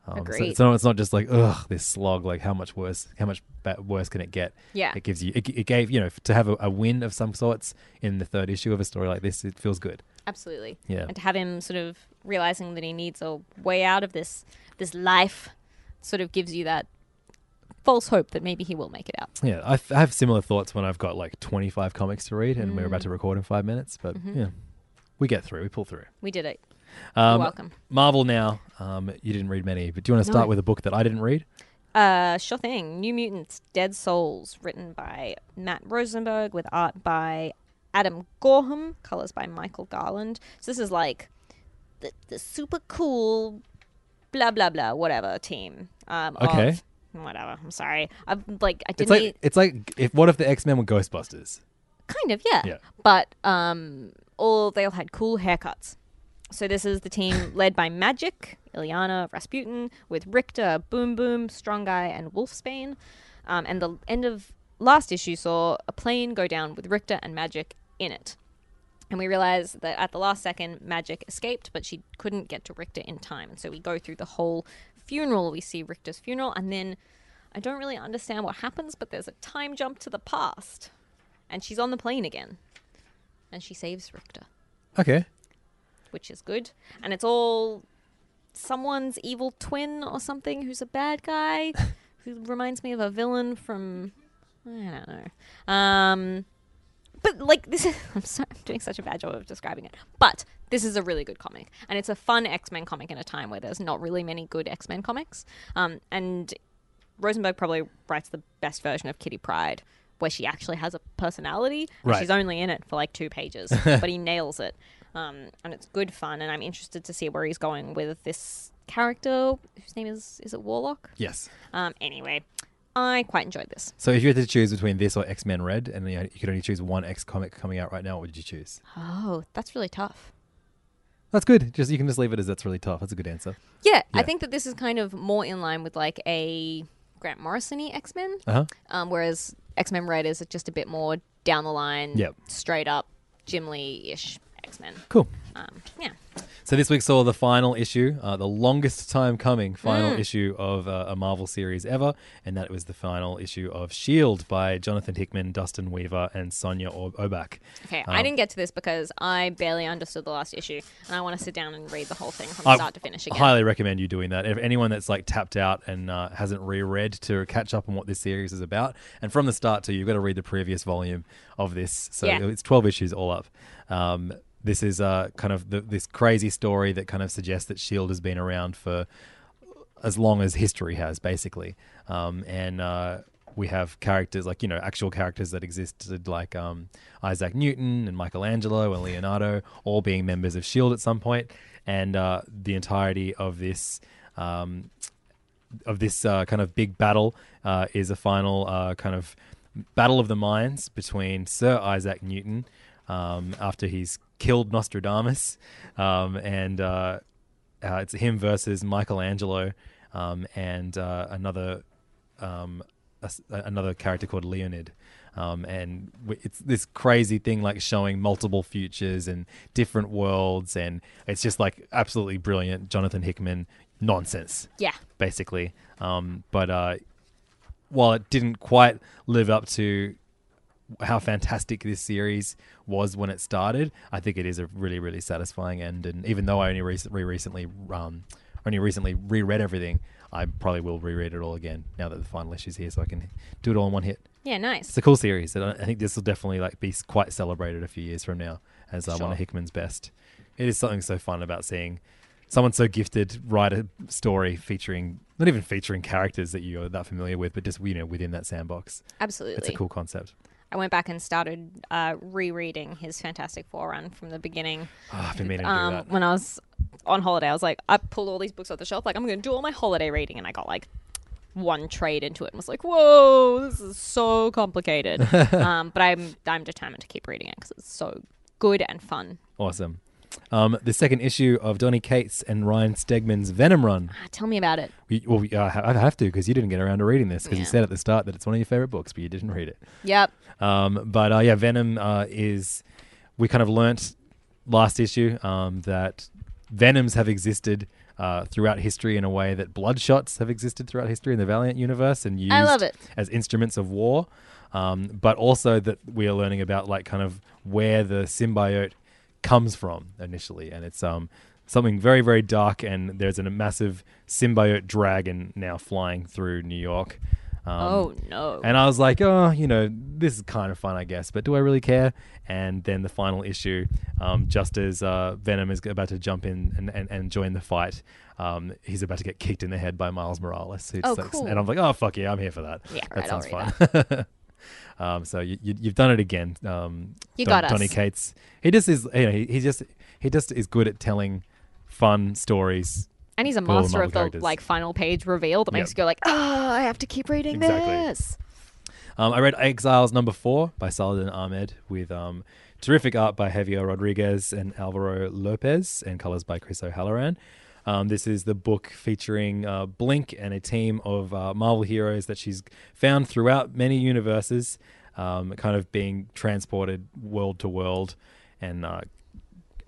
Um, so, Agreed. so it's not just like ugh, this slog. Like how much worse? How much ba- worse can it get? Yeah. it gives you. It, it gave you know to have a, a win of some sorts in the third issue of a story like this. It feels good. Absolutely. Yeah. And to have him sort of realizing that he needs a way out of this this life sort of gives you that false hope that maybe he will make it out. Yeah, I, f- I have similar thoughts when I've got like 25 comics to read and we're about Mm. to record in five minutes. But Mhm. yeah, we get through. We pull through. We did it. Um, You're welcome. Marvel now. Um, you didn't read many, but do you want to No. start with a book that I didn't read? Uh, sure thing. New Mutants, Dead Souls, written by Matt Rosenberg with art by Adam Gorham, colors by Michael Garland. So this is like the, the super cool, blah blah blah, whatever team. Um, Okay. Of, whatever. I'm sorry. I've like I It's didn't. like eat- it's like if what if the X Men were Ghostbusters? Kind of, yeah. Yeah. But um, all they all had cool haircuts. So this is the team led by Magik, Illyana, Rasputin, with Rictor, Boom Boom, Strong Guy, and Wolfsbane. Um, and the end of last issue saw a plane go down with Rictor and Magik in it. And we realized that at the last second, Magik escaped, but she couldn't get to Rictor in time. And so we go through the whole funeral. We see Rictor's funeral, and then I don't really understand what happens, but there's a time jump to the past. And she's on the plane again. And she saves Rictor, Okay. which is good. And it's all someone's evil twin or something who's a bad guy, who reminds me of a villain from. I don't know. Um, but like this is I'm, so, I'm doing such a bad job of describing it but this is a really good comic and it's a fun x-men comic in a time where there's not really many good x-men comics um, and rosenberg probably writes the best version of kitty pryde where she actually has a personality and Right. she's only in it for like two pages but he nails it um, and it's good fun and i'm interested to see where he's going with this character whose name is is it warlock Yes. um, anyway i quite enjoyed this So if you had to choose between this or X Men Red, and you, know, you could only choose one X comic coming out right now, what would you choose? oh that's really tough That's good. Just you can just leave it as that's really tough. That's a good answer. Yeah, I Yeah. think that this is kind of more in line with like a Grant Morrison X Men, Uh-huh. um, whereas X Men Red are just a bit more down the line, Yep. straight up Jim Lee ish X Men. Cool. Um, yeah. So this week saw the final issue, uh, the longest time coming final Mm. issue of uh, a Marvel series ever, and that was the final issue of Shield by Jonathan Hickman, Dustin Weaver, and Sonia Oback. Okay, Um, I didn't get to this because I barely understood the last issue, and I want to sit down and read the whole thing from I start to finish again. highly recommend you doing that. If anyone that's like tapped out and uh, hasn't reread to catch up on what this series is about, and from the start too, you've got to read the previous volume of this. So Yeah. it's twelve issues all up. Um, this is uh, kind of the, this crazy story that kind of suggests that Shield has been around for as long as history has, basically. Um, and uh, we have characters like you know actual characters that existed, like um, Isaac Newton and Michelangelo and Leonardo, all being members of Shield at some point. and uh, the entirety of this. Um, of this uh, kind of big battle uh, is a final uh, kind of battle of the minds between Sir Isaac Newton um, after he's killed Nostradamus, um, and uh, uh, it's him versus Michelangelo um, and uh, another um, a another character called Leonid. Um, and w- it's this crazy thing like showing multiple futures and different worlds, and it's just like absolutely brilliant. Jonathan Hickman nonsense Yeah. basically. Um, but uh, while it didn't quite live up to how fantastic this series was when it started, I think it is a really, really satisfying end. And even though I only rec- re- recently, um, only recently reread everything, I probably will reread it all again now that the final issue's here, so I can do it all in one hit. Yeah, nice. It's a cool series, and I think this will definitely like be quite celebrated a few years from now as uh, one of Hickman's best. It is something so fun about seeing someone so gifted write a story featuring not even featuring characters that you're that familiar with, but just you know within that sandbox. Absolutely. it's a cool concept. I went back and started uh, rereading his Fantastic Four run from the beginning. Oh, I've been meaning to do um, that. When I was on holiday, I was like, I pulled all these books off the shelf, like I'm going to do all my holiday reading, and I got like one trade into it and was like, "Whoa, this is so complicated." um, but I'm I'm determined to keep reading it because it's so good and fun. Awesome. Um, the second issue of Donny Cates and Ryan Stegman's Venom Run. Ah, Tell me about it. We, well, we, uh, I have to because you didn't get around to reading this because you said at the start that it's one of your favorite books, but you didn't read it. Yep. Um, but uh, yeah, Venom uh, is. We kind of learnt last issue um, that Venoms have existed uh, throughout history in a way that Bloodshots have existed throughout history in the Valiant universe and used I love it. as instruments of war. Um, but also that we are learning about like kind of where the symbiote comes from initially, and it's um something very very dark. And there's a massive symbiote dragon now flying through New York. Um, Oh, no. And I was like, oh, you know, this is kind of fun, I guess, but do I really care? And then the final issue, um, just as uh, Venom is about to jump in and, and, and join the fight, um, he's about to get kicked in the head by Miles Morales. Oh, sucks. cool. And I'm like, oh, fuck yeah, I'm here for that. Yeah, that right, sounds fun. um, so you, you, you've done it again. Um, You got us. Donny Cates. He just is, you know, he, he just he just is good at telling fun stories. And he's a master of the characters. like final page reveal that makes Yep. you go like, "Oh, I have to keep reading Exactly. this." Um, I read Exiles number four by Saladin Ahmed with um, terrific art by Javier Rodriguez and Alvaro Lopez and colors by Chris O'Halloran. Um, this is the book featuring uh, Blink and a team of uh, Marvel heroes that she's found throughout many universes, um, kind of being transported world to world. And uh,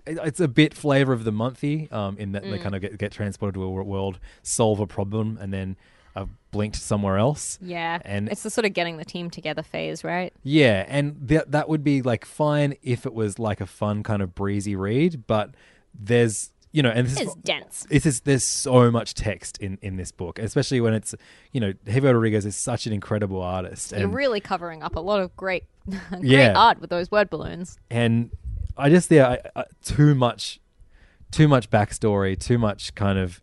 it's a bit flavor of the monthy um, in that they Mm. kind of get, get transported to a world, solve a problem, and then are blinked somewhere else. Yeah, And it's the sort of getting the team together phase, right? yeah, and that that would be like fine if it was like a fun kind of breezy read, but there's you know, and this It's is dense. This is there's so much text in in this book, especially when it's you know, Javier Rodriguez is such an incredible artist, You're and really covering up a lot of great, great Yeah. art with those word balloons. and I just yeah, I, I, too much, too much backstory, too much kind of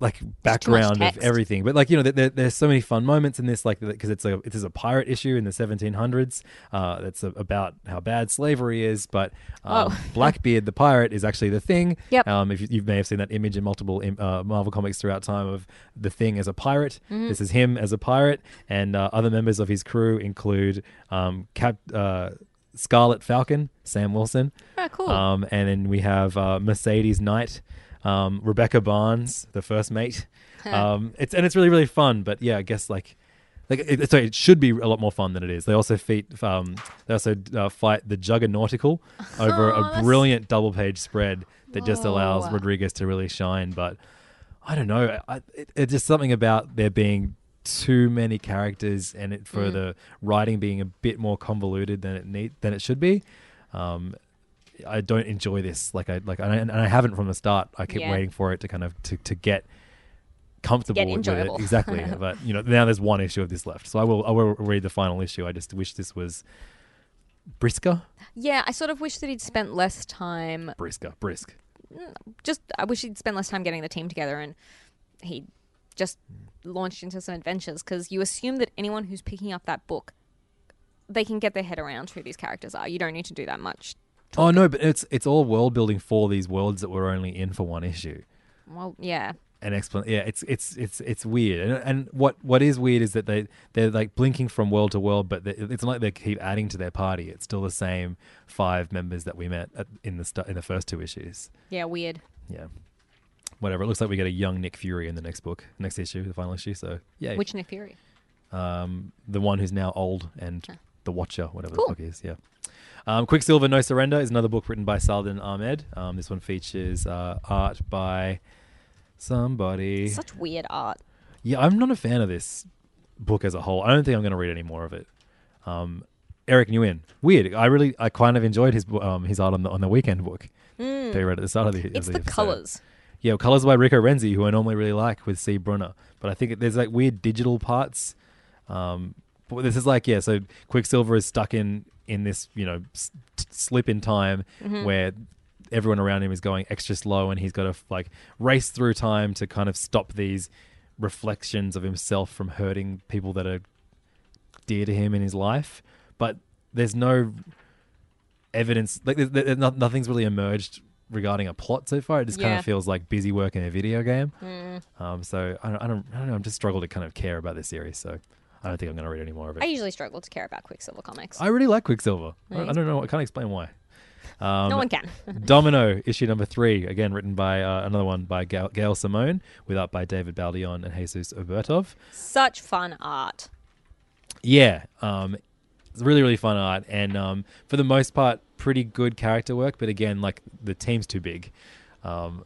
like background of everything. But like you know, there- there, there's so many fun moments in this, like because it's a it is a pirate issue in the 1700s. Uh, that's a, about how bad slavery is. But um, Oh. Blackbeard the pirate is actually the thing. Yep. Um, if you, you may have seen that image in multiple im- uh, Marvel comics throughout time of the thing as a pirate. Mhm. This is him as a pirate, and uh, other members of his crew include um, Cap. Scarlet Falcon, Sam Wilson. Oh, cool. Um, and then we have uh, Mercedes Knight, um, Rebecca Barnes, the first mate. um, it's and it's really really fun. But yeah, I guess like Like, it, sorry, it should be a lot more fun than it is. They also feat, um, they also uh, fight the Juggernautical over Oh, a that's- brilliant double page spread that just allows Rodriguez to really shine. But I don't know. I, it, it's just something about there being too many characters and it for Mm. the writing being a bit more convoluted than it need than it should be. Um, I don't enjoy this. Like I like, and I, and I haven't from the start. I keep Yeah. waiting for it to kind of to, to get comfortable Get with it. Exactly. but you know, now there's one issue of this left, so I will I will read the final issue. I just wish this was brisker, Yeah, I sort of wish that he'd spent less time. brisker, brisk. Just, I wish he'd spent less time getting the team together and he just launched into some adventures because you assume that anyone who's picking up that book, they can get their head around who these characters are. You don't need to do that much. Oh no, but it's it's all world building for these worlds that were only in for one issue. Well, yeah. An explan Yeah, it's it's it's it's weird, and, and what what is weird is that they they're like blinking from world to world, but they, it's not like they keep adding to their party. It's still the same five members that we met at, in the stu- in the first two issues. Yeah, weird. Yeah, whatever. It looks like we get a young Nick Fury in the next book, next issue, the final issue. So yeah, Which Nick Fury? um, the one who's now old and the Watcher, whatever Cool. the fuck he is. Yeah. Um, Quicksilver No Surrender is another book written by Saladin Ahmed. Um, this one features uh, art by somebody. Such weird art. Yeah, I'm not a fan of this book as a whole. I don't think I'm going to read any more of it. Um, Eric Nguyen, weird. I really, I kind of enjoyed his um, his art on the on the Weeknd book. Mm. That we read at the start of the. of It's the episode. colours. Yeah, well, colors by Rico Renzi, who I normally really like with C. Brunner, but I think there's like weird digital parts. Um, but this is like yeah, so Quicksilver is stuck in in this you know s- slip in time Mhm. where everyone around him is going extra slow, and he's got to like race through time to kind of stop these reflections of himself from hurting people that are dear to him in his life. But there's no evidence like there's, there's not, nothing's really emerged regarding a plot so far. It just kind Yeah. of feels like busy work in a video game. Mm. Um, so I don't, I don't, I don't know. I'm just struggle to kind of care about this series. So I don't think I'm going to read any more of it. I usually struggle to care about Quicksilver comics. I really like Quicksilver. I, I don't know. I can't explain why. Um, No one can. Domino issue number three, again written by uh, another one by Gail, Gail Simone, with art by David Baldeón and Jesus Aburtov. Such fun art. Yeah, um, it's really really fun art, and um, for the most part, pretty good character work. But again, like the team's too big. Um,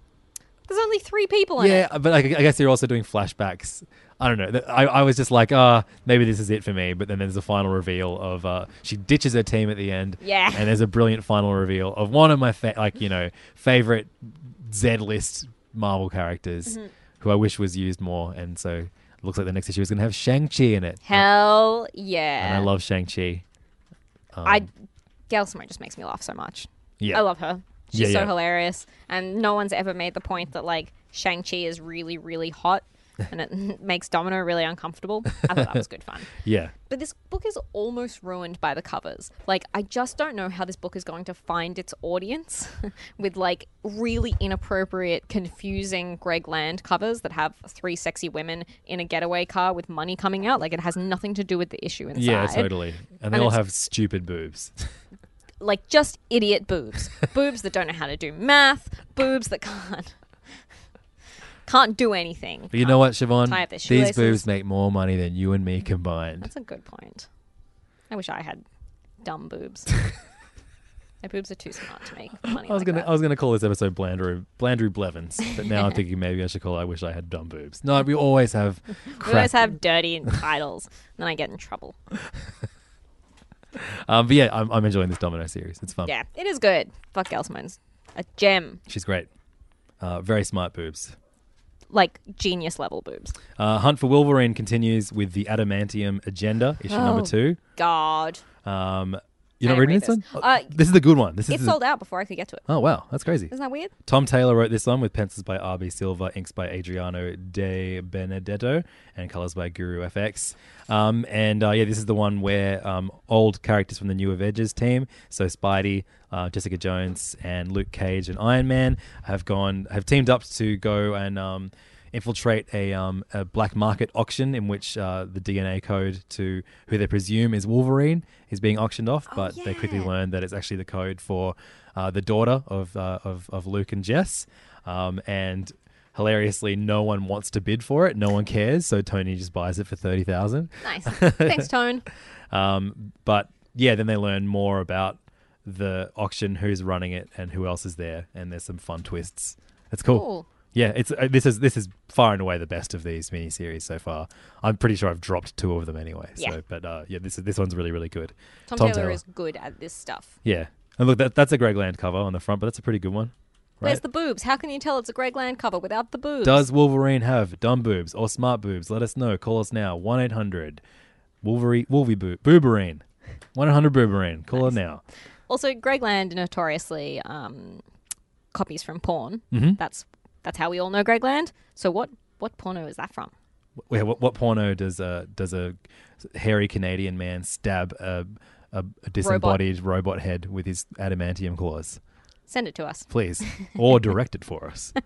There's only three people in it. yeah, it. but I, I guess they're also doing flashbacks. I don't know. I, I was just like, ah, maybe this is it for me. But then there's a final reveal of uh, she ditches her team at the end. Yeah. And there's a brilliant final reveal of one of my fa- like you know favorite Z list Marvel characters Mhm. who I wish was used more. And so it looks like the next issue is going to have Shang Chi in it. Hell yeah. And I love Shang Chi. Um, I Gail Simone just makes me laugh so much. Yeah. I love her. She's Yeah, so yeah. hilarious, and no one's ever made the point that like Shang Chi is really, really hot, and it makes Domino really uncomfortable. I thought that was good fun. Yeah. But this book is almost ruined by the covers. Like, I just don't know how this book is going to find its audience with like really inappropriate, confusing Greg Land covers that have three sexy women in a getaway car with money coming out. Like, it has nothing to do with the issue inside. Yeah, totally. And they And all it's- have stupid boobs. Like just idiot boobs. boobs that don't know how to do math, boobs that can't can't do anything. But you know what, Siobhan? Tie up their These boobs make more money than you and me combined. That's a good point. I wish I had dumb boobs. My boobs are too smart to make money. I was like gonna that. I was gonna call this episode Blandrew Blandrew Blevins, but now I'm thinking maybe I should call it I wish I had dumb boobs. No, we always have We always have dirty titles, and then I get in trouble. um, but yeah, I'm, I'm enjoying this Domino series. It's fun. Yeah, it is good. Fuck Gelsman's a gem, She's great. Uh, very smart boobs. like genius level boobs. Uh, Hunt for Wolverine continues with the Adamantium Agenda, issue number two. God, Um, I not reading didn't this one? this. Uh, this is the good one. This is it the- sold out before I could get to it. Oh wow, that's crazy. Isn't that weird? Tom Taylor wrote this one with pencils by R.B. Silva, inks by Adriano Di Benedetto, and colors by Guru FX. Um, and uh, yeah, this is the one where um, old characters from the New Avengers team, so Spidey, uh, Jessica Jones, and Luke Cage and Iron Man, have gone have teamed up to go and um, infiltrate a, um, a black market auction in which uh, the DNA code to who they presume is Wolverine is being auctioned off, but they quickly learn that it's actually the code for uh, the daughter of, uh, of of Luke and Jess. Um, and hilariously, no one wants to bid for it. No one cares, so Tony just buys it for thirty thousand. Nice. Thanks, Tone. Um, but yeah, then they learn more about the auction, who's running it, and who else is there, and there's some fun twists. It's cool. Cool. Yeah, it's uh, this is this is far and away the best of these miniseries so far. I'm pretty sure I've dropped two of them anyway. So, Yeah. but uh, yeah, this is this one's really really good. Tom, Taylor, is good at this stuff. Yeah, and look, that, that's a Greg Land cover on the front, but that's a pretty good one. Where's the boobs? How can you tell it's a Greg Land cover without the boobs? Does Wolverine have dumb boobs or smart boobs? Let us know. Call us now. One eight hundred Wolverine Wolvie boo Booberine. One eight hundred Booberine. Call it now. Also, Greg Land notoriously um, copies from porn. Mhm. That's that's how we all know Greg Land. So what what porno is that from? Wait, what, what porno does a does a hairy Canadian man stab a a, a disembodied robot. head with his adamantium claws? Send it to us. Please, or direct it for us.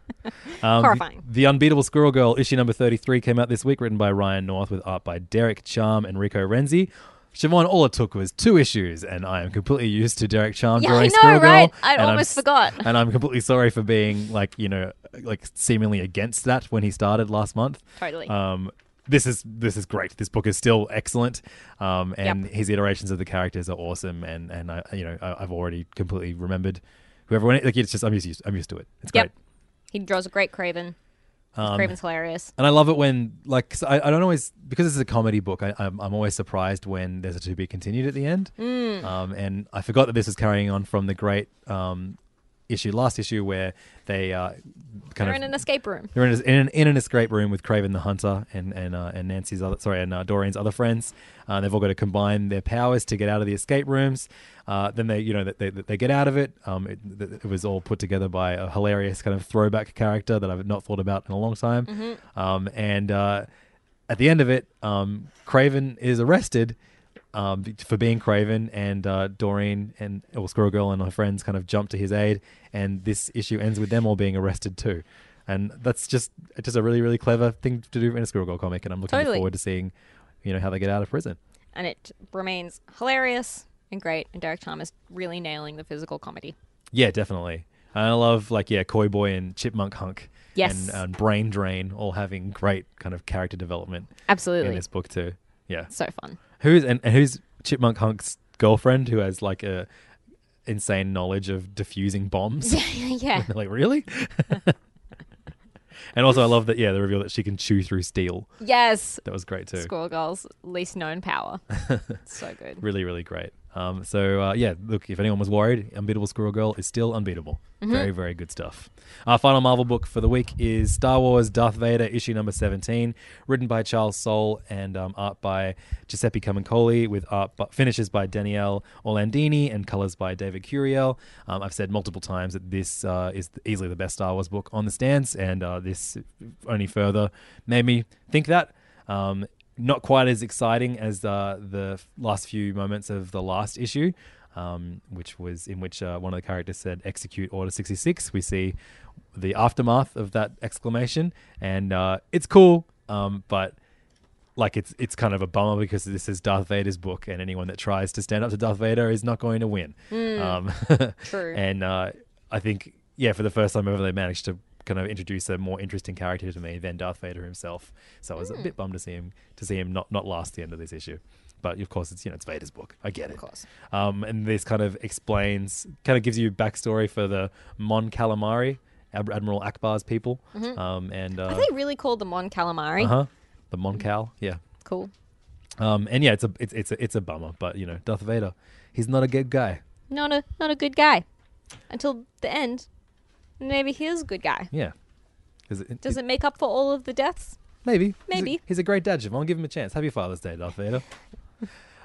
Um, Horrifying. The, the Unbeatable Squirrel Girl issue number thirty three came out this week, written by Ryan North with art by Derek Charm and Rico Renzi. Siobhan, all it took was two issues, and I am completely used to Derek Charm Yeah, I know, Squirrel Girl. right? I and I'm almost forgot. And I'm completely sorry for being like you know like seemingly against that when he started last month. Totally. Um, this is this is great. This book is still excellent, um, and Yep. his iterations of the characters are awesome. And and I you know I, I've already completely remembered whoever like it's just I'm used I'm used to it. It's Yep. great. He draws a great Kraven. Um, Kraven's hilarious. And I love it when, like I, I don't always, because this is a comedy book, I, I'm, I'm always surprised when there's a to be continued at the end. Mm. Um, and I forgot that this is carrying on from the great um, issue, last issue, where they uh, kind of They're of. in an escape room. They're in, a, in, an, in an escape room with Kraven the Hunter and and uh, and Nancy's other sorry and uh, Doreen's other friends. Uh, they've all got to combine their powers to get out of the escape rooms. Uh, then they you know they, they, they get out of it. Um, it, it was all put together by a hilarious kind of throwback character that I've not thought about in a long time. Mhm. Um, and uh, at the end of it, um, Kraven is arrested um, for being Kraven, and uh, Doreen and or Squirrel Girl and her friends kind of jump to his aid, and this issue ends with them all being arrested too. And that's just just a really really clever thing to do in a Squirrel Girl comic, and I'm looking Totally. forward to seeing, you know, how they get out of prison. And it remains hilarious and great. And Derek Charm's really nailing the physical comedy. Yeah, definitely. And I love like yeah, Koi Boy and Chipmunk Hunk. Yes. And, and Brain Drain all having great kind of character development. Absolutely. In this book too. Yeah. So fun. Who's and, and who's Chipmunk Hunk's girlfriend who has like a insane knowledge of diffusing bombs? Yeah. Like, really? and also I love that yeah, the reveal that she can chew through steel. Yes. That was great too. Squirrel Girl's least known power. so good. Really, really great. Um, so uh, yeah, look, if anyone was worried, Unbeatable Squirrel Girl is still unbeatable. Mhm. Very, very good stuff. Our final Marvel book for the week is Star Wars Darth Vader issue number seventeen, written by Charles Soule and um, art by Giuseppe Camuncoli, with art bu- finishes by Daniele Orlandini and colors by David Curiel. Um, I've said multiple times that this uh, is easily the best Star Wars book on the stands, and uh, this only further made me think that. Um, not quite as exciting as uh, the last few moments of the last issue, um, which was in which uh, one of the characters said "execute Order 66." We see the aftermath of that exclamation, and uh, it's cool, um, but like it's it's kind of a bummer because this is Darth Vader's book, and anyone that tries to stand up to Darth Vader is not going to win. Mm, um, true. And uh, I think yeah, for the first time ever, they managed to kind of introduce a more interesting character to me than Darth Vader himself. So I was a bit bummed to see him to see him not not last the end of this issue. But of course, it's you know it's Vader's book. I get it. Of course. Um, and this kind of explains, kind of gives you backstory for the Mon Calamari, Ad- Admiral Ackbar's people. Mhm. Um, and uh, Are they really called the Mon Calamari? uh huh, the Mon Cal, yeah. Cool. Um, and yeah, it's a it's it's a, it's a bummer, but you know, Darth Vader, he's not a good guy. Not a not a good guy. Until the end. Maybe he is a good guy. Yeah, 'Cause it- Does it make up for all of the deaths? Maybe. Maybe. He's a, he's a great dad, Siobhan. Give him a chance. Happy Father's Day, Darth Vader.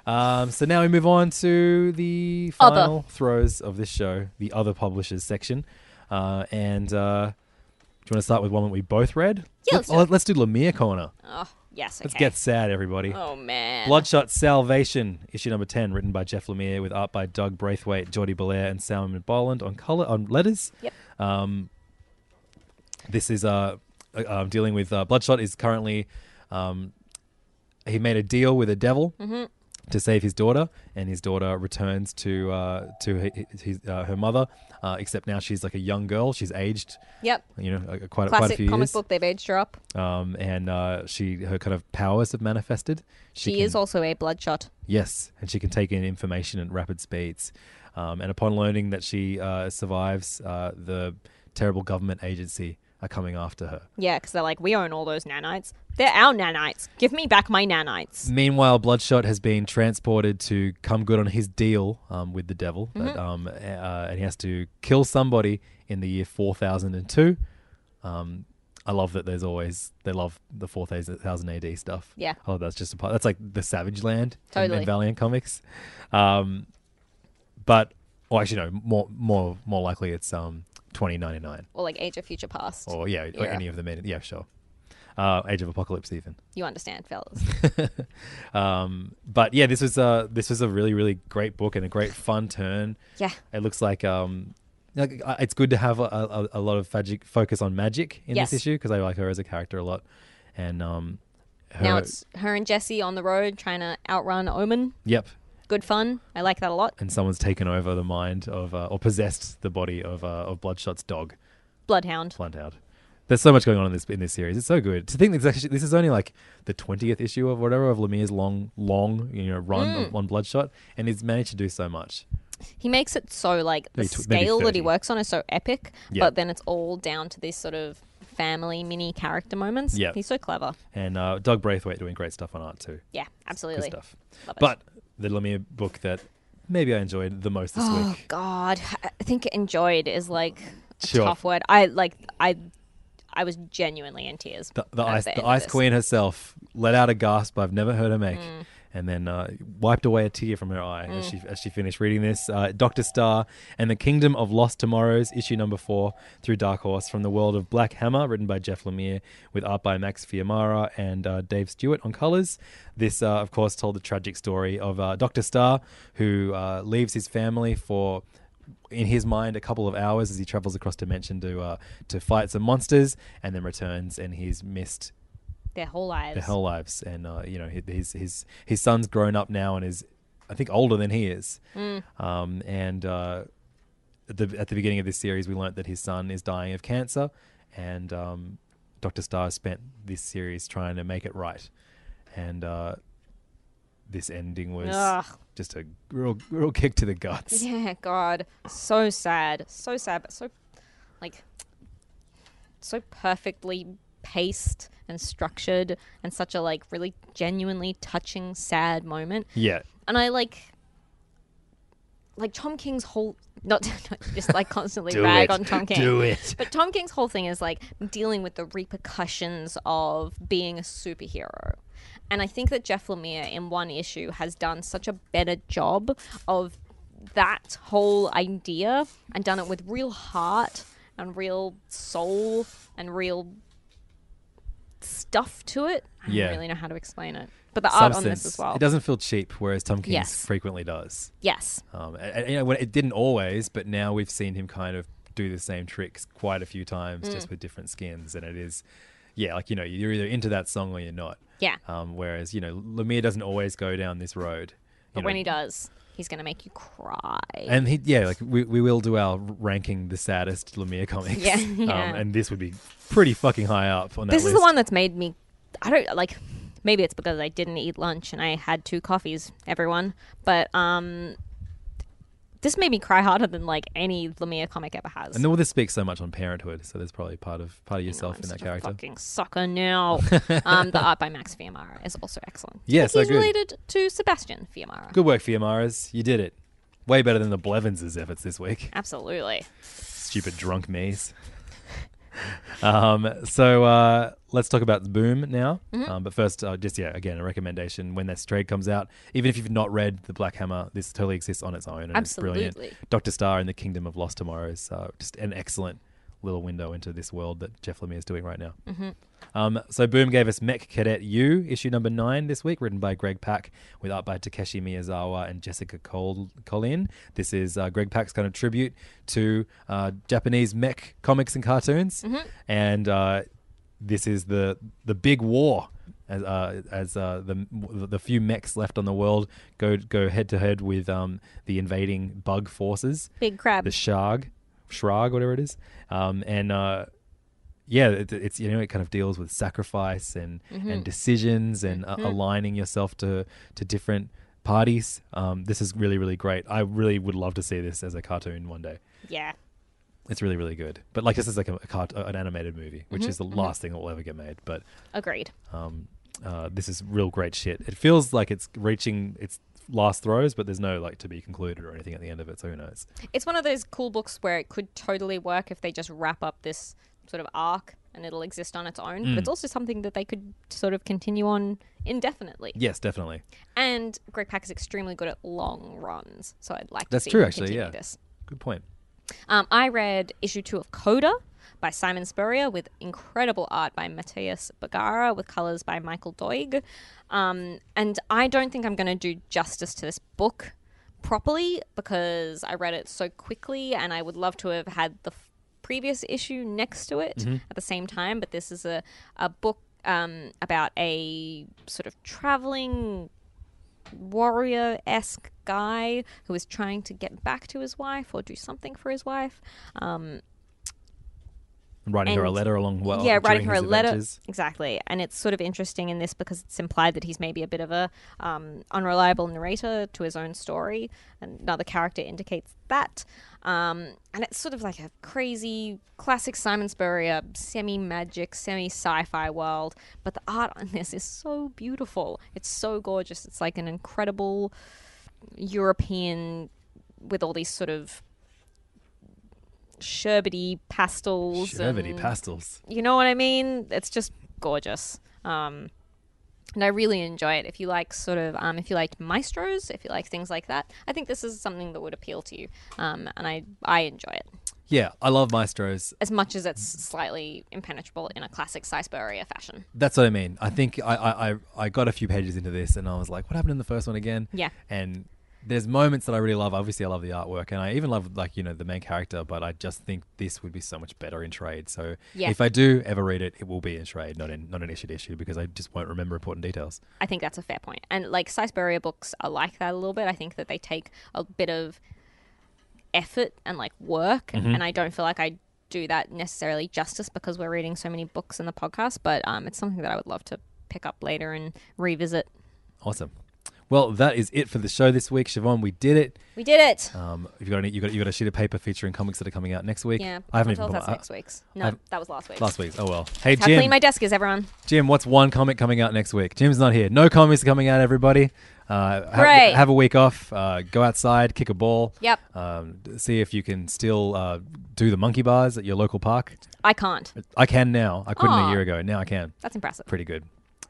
um, so now we move on to the Other. final throes of this show, the other publishers section. Uh, and uh, do you want to start with one that we both read? Yeah, let's, let's do it. oh, let's do Lemire Corner. Oh, yes. Let's get sad, everybody. Oh, man. Bloodshot Salvation, issue number 10, written by Jeff Lemire with art by Doug Braithwaite, Jordie Bellaire, and Simon Bowland on color on letters. Yep. Um, this is uh, uh, um, dealing with uh, Bloodshot is currently um, he made a deal with a devil Mhm. To save his daughter, and his daughter returns to uh, to hi- his, uh, her mother. Uh, except now she's like a young girl. She's aged. Yep. You know, uh, quite quite a Classic few comic years. book. They've aged her up. Um, and uh, she her kind of powers have manifested. She, can- is also a bloodshot. Yes, and she can take in information at rapid speeds. Um, and upon learning that she uh, survives, uh, the terrible government agency are coming after her. Yeah, because they're like, we own all those nanites. They're our nanites. Give me back my nanites. Meanwhile, Bloodshot has been transported to come good on his deal um, with the devil, but, Mhm. um, uh, and he has to kill somebody in the year 4002. Um, I love that there's always, they love the 4000 AD stuff. Yeah. Oh, that's just a part. That's like the Savage Land in- in, Valiant Comics. Um, but, well, actually, no, more, more, more likely it's um, 2099. Or like Age of Future Past. Or, yeah, or era. any of them. in- Yeah, sure. Uh, Age of Apocalypse, even. You understand, fellas. um, but yeah, this was a this was a really really great book and a great fun turn. Yeah. it looks like um, like uh, it's good to have a, a, a lot of magic focus on magic in Yes. this issue because I like her as a character a lot, and um, her, Now it's her and Jesse on the road trying to outrun Omen. yep, Good fun. I like that a lot. and someone's taken over the mind of uh, or possessed the body of uh, of Bloodshot's dog, Bloodhound. Bloodhound. There's so much going on in this in this series. It's so good to think this actually this is only like the twentieth issue of whatever of Lemire's long long you know run Mm. on Bloodshot, and he's managed to do so much. He makes it so like the Maybe tw- maybe scale that he 30. works on is so epic, Yeah. but then it's all down to these sort of family mini character moments. Yeah. He's so clever. And uh, Doug Braithwaite doing great stuff on art too. Yeah, absolutely. Good stuff. Love it. But the Lemire book that maybe I enjoyed the most this Oh week. God, I think enjoyed is like a Sure. tough word. I like I, I was genuinely in tears. The, the ice, the ice queen herself let out a gasp I've never heard her make, Mm. And then uh, wiped away a tear from her eye as Mm. she as she finished reading this. Uh, Doctor Star and the Kingdom of Lost Tomorrows, issue number four, through Dark Horse, from the world of Black Hammer, written by Jeff Lemire, with art by Max Fiumara and uh, Dave Stewart on colors. This, uh, of course, told the tragic story of uh, Doctor Star, who uh, leaves his family for in his mind a couple of hours as he travels across dimension to uh, to fight some monsters, and then returns, and he's missed Their whole lives. their whole lives. And uh, you know, his his his son's grown up now and is, I think, older than he is. Mm. Um, and uh, at the at the beginning of this series, we learnt that his son is dying of cancer, and um, Doctor Star spent this series trying to make it right, and. Uh, this ending was Ugh. just a real, real kick to the guts. Yeah, God, so sad, so sad, but so like so perfectly paced and structured, and such a like really genuinely touching, sad moment. Yeah. and I like like Tom King's whole not, not just like constantly rag it. on Tom King. Do it. But Tom King's whole thing is like dealing with the repercussions of being a superhero. And I think that Jeff Lemire in one issue has done such a better job of that whole idea and done it with real heart and real soul and real stuff to it. I don't Yeah. really know how to explain it. But the art on this as well. It doesn't feel cheap, whereas Tom King Yes. frequently does. Yes. Um, and, and, you know, when it didn't always, but now we've seen him kind of do the same tricks quite a few times, just Mm. with different skins, and it is, yeah, like you know, you're either into that song or you're not. Yeah. Um, whereas you know, Lemire doesn't always go down this road. you But know. when he does, he's going to make you cry. And he, yeah, like we, we will do our ranking the saddest Lemire comics. Yeah, Um, and this would be pretty fucking high up on that this is list. the one that's made me. I don't like. Maybe it's because I didn't eat lunch and I had two coffees. Everyone, but um, this made me cry harder than like any Lemire comic ever has. And all this speaks so much on parenthood, so there's probably part of part of yourself I'm in that character. fucking sucker now. um, the art by Max Fiumara is also excellent. Yeah, so he's good. related to Sebastian Fiumara. Good work, Fiumaras. You did it. Way better than the Blevins' efforts this week. Absolutely. Stupid drunk me's. Um, so uh, let's talk about Boom now. Mhm. Um, but first, uh, just yeah, again, a recommendation when this trade comes out. Even if you've not read the Black Hammer, this totally exists on its own and it's brilliant. Absolutely. Doctor Star and the Kingdom of Lost Tomorrows, uh, just an excellent little window into this world that Jeff Lemire is doing right now. Mhm. Um, so Boom gave us Mech Cadet Yu, issue number nine this week, written by Greg Pak, with art by Takeshi Miyazawa and Jessica Col- Colin. This is uh, Greg Pak's kind of tribute to uh, Japanese mech comics and cartoons, Mhm. and uh, this is the the big war as uh, as uh, the the few mechs left on the world go go head to head with um, the invading bug forces. Big crab. the Shrag, Shrag, whatever it is, um, and uh, yeah, it, it's you know it kind of deals with sacrifice and Mhm. and decisions and uh, Mhm. aligning yourself to to different parties. Um, this is really really great. I really would love to see this as a cartoon one day. Yeah. It's really really good. But like this is like a, a cart- an animated movie, which Mhm, is the mhm. last thing that will ever get made. But Agreed. um, uh, this is real great shit. It feels like it's reaching its last throes, but there's no like to be concluded or anything at the end of it. So who knows? It's one of those cool books where it could totally work if they just wrap up this sort of arc and it'll exist on its own. Mm. But it's also something that they could sort of continue on indefinitely. Yes, definitely. And Greg Pak is extremely good at long runs, so I'd like to That's see true, him actually. continue Yeah, this. good point. Um, I read issue two of Coda by Simon Spurrier with incredible art by Matías Bergara with colors by Michael Doig. Um, and I don't think I'm going to do justice to this book properly because I read it so quickly and I would love to have had the f- previous issue next to it Mhm. at the same time. But this is a, a book um, about a sort of traveling warrior esque guy who is trying to get back to his wife or do something for his wife. Um, Writing her a letter along well. yeah, writing her a letter adventures. exactly, and it's sort of interesting in this because it's implied that he's maybe a bit of a um, unreliable narrator to his own story. and Another character indicates that, um, and it's sort of like a crazy classic Simon Spurrier semi magic, semi sci-fi world. But the art on this is so beautiful. It's so gorgeous. It's like an incredible European with all these sort of sherbety pastels. Sherbety and- pastels. You know what I mean? It's just gorgeous. Um, and I really enjoy it. If you like sort of, um, if you like maestros, if you like things like that, I think this is something that would appeal to you. Um, and I, I enjoy it Yeah, I love maestros. as much as it's slightly impenetrable in a classic Si Spurrier fashion. That's what I mean. I think I, I, I, I got a few pages into this and I was like, what happened in the first one again? Yeah. And there's moments that I really love. Obviously, I love the artwork and I even love, like, you know, the main character, but I just think this would be so much better in trade. So Yeah. if I do ever read it, it will be in trade, not in not an issue to issue because I just won't remember important details. I think that's a fair point. And like Si Spurrier books are like that a little bit. I think that they take a bit of effort and like work, Mhm. and I don't feel like I do that necessarily justice because we're reading so many books in the podcast. But um, it's something that I would love to pick up later and revisit. Awesome. Well, that is it for the show this week, Siobhan. We did it. We did it. Um, you got any, you got you got a sheet of paper featuring comics that are coming out next week. Yeah, I haven't even tell put if that's next week's. No, I've- that was last week. Last week's. Oh well. Hey How Jim. clean my desk is, everyone. Jim, what's one comic coming out next week? Jim's not here. No comics are coming out, everybody. Uh, have, have a week off. Uh, go outside, kick a ball. Yep. Um, see if you can still uh, do the monkey bars at your local park. I can't. I can now. I couldn't Aw. a year ago. Now I can. That's impressive. Pretty good.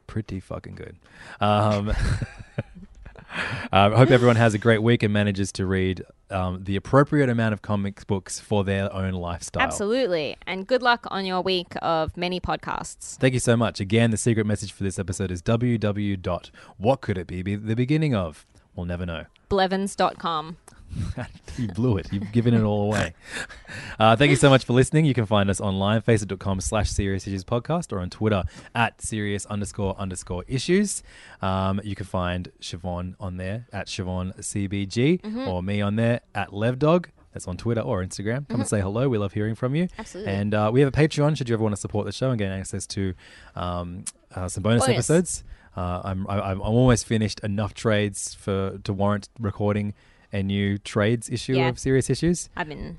Pretty fucking good. Um, I hope everyone has a great week and manages to read um, the appropriate amount of comics books for their own lifestyle. Absolutely. And good luck on your week of many podcasts. Thank you so much. Again, the secret message for this episode is www. What could it be? Be the beginning of? We'll never know. Blevins.com. you blew it. You've given it all away. Uh, thank you so much for listening. You can find us online, facebook.com slash serious issues podcast or on Twitter at serious underscore underscore issues. Um, you can find Siobhan on there at Siobhan CBG Mhm. or me on there at Levdog. That's on Twitter or Instagram. Come and Mhm. say hello. We love hearing from you. Absolutely. And uh, we have a Patreon should you ever want to support the show and gain access to um, uh, some bonus, Bonus. episodes. Uh, I'm, I'm almost finished enough trades for to warrant recording a new trades issue Yeah. of serious issues. I've been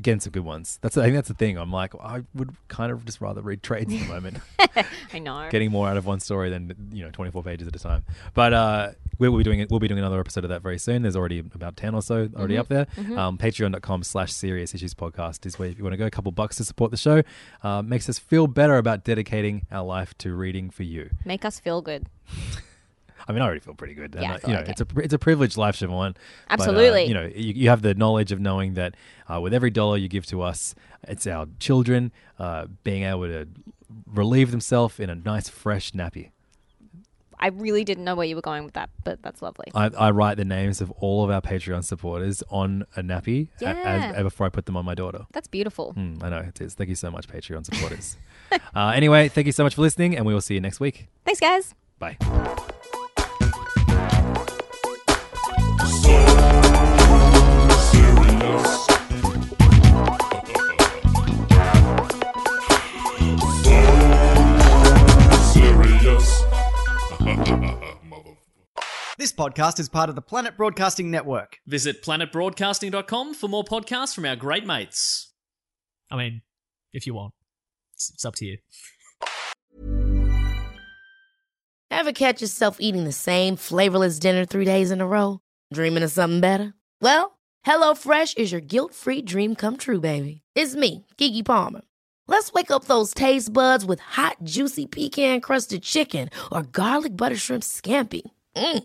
Getting some good ones. That's I think that's the thing. I'm like I would kind of just rather read trades at the moment. I know. Getting more out of one story than you know 24 pages at a time. But uh, we'll be doing it. We'll be doing another episode of that very soon. There's already about 10 or so already Mhm. up there. Mhm. Um, Patreon.com/slash Serious Issues Podcast is where if you want to go. A couple bucks to support the show uh, makes us feel better about dedicating our life to reading for you. make us feel good. I mean, I already feel pretty good. Yeah, uh, feel you know, okay. it's a it's a privileged life, Siobhan. But, uh, Absolutely. you know, you, you have the knowledge of knowing that uh, with every dollar you give to us, it's our children uh, being able to relieve themselves in a nice, fresh nappy. I really didn't know where you were going with that, but that's lovely. I, I write the names of all of our Patreon supporters on a nappy a- Yeah. as, before I put them on my daughter. That's beautiful. Hmm, I know it is. Thank you so much, Patreon supporters. uh, anyway, thank you so much for listening, and we will see you next week. Thanks, guys. Bye. This podcast is part of the Planet Broadcasting Network. Visit planetbroadcasting.com for more podcasts from our great mates. I mean, if you want, it's, it's up to you. Ever catch yourself eating the same flavorless dinner three days in a row? Dreaming of something better? Well, HelloFresh is your guilt free dream come true, baby. It's me, Keke Palmer. Let's wake up those taste buds with hot, juicy pecan crusted chicken or garlic butter shrimp scampi. Mm.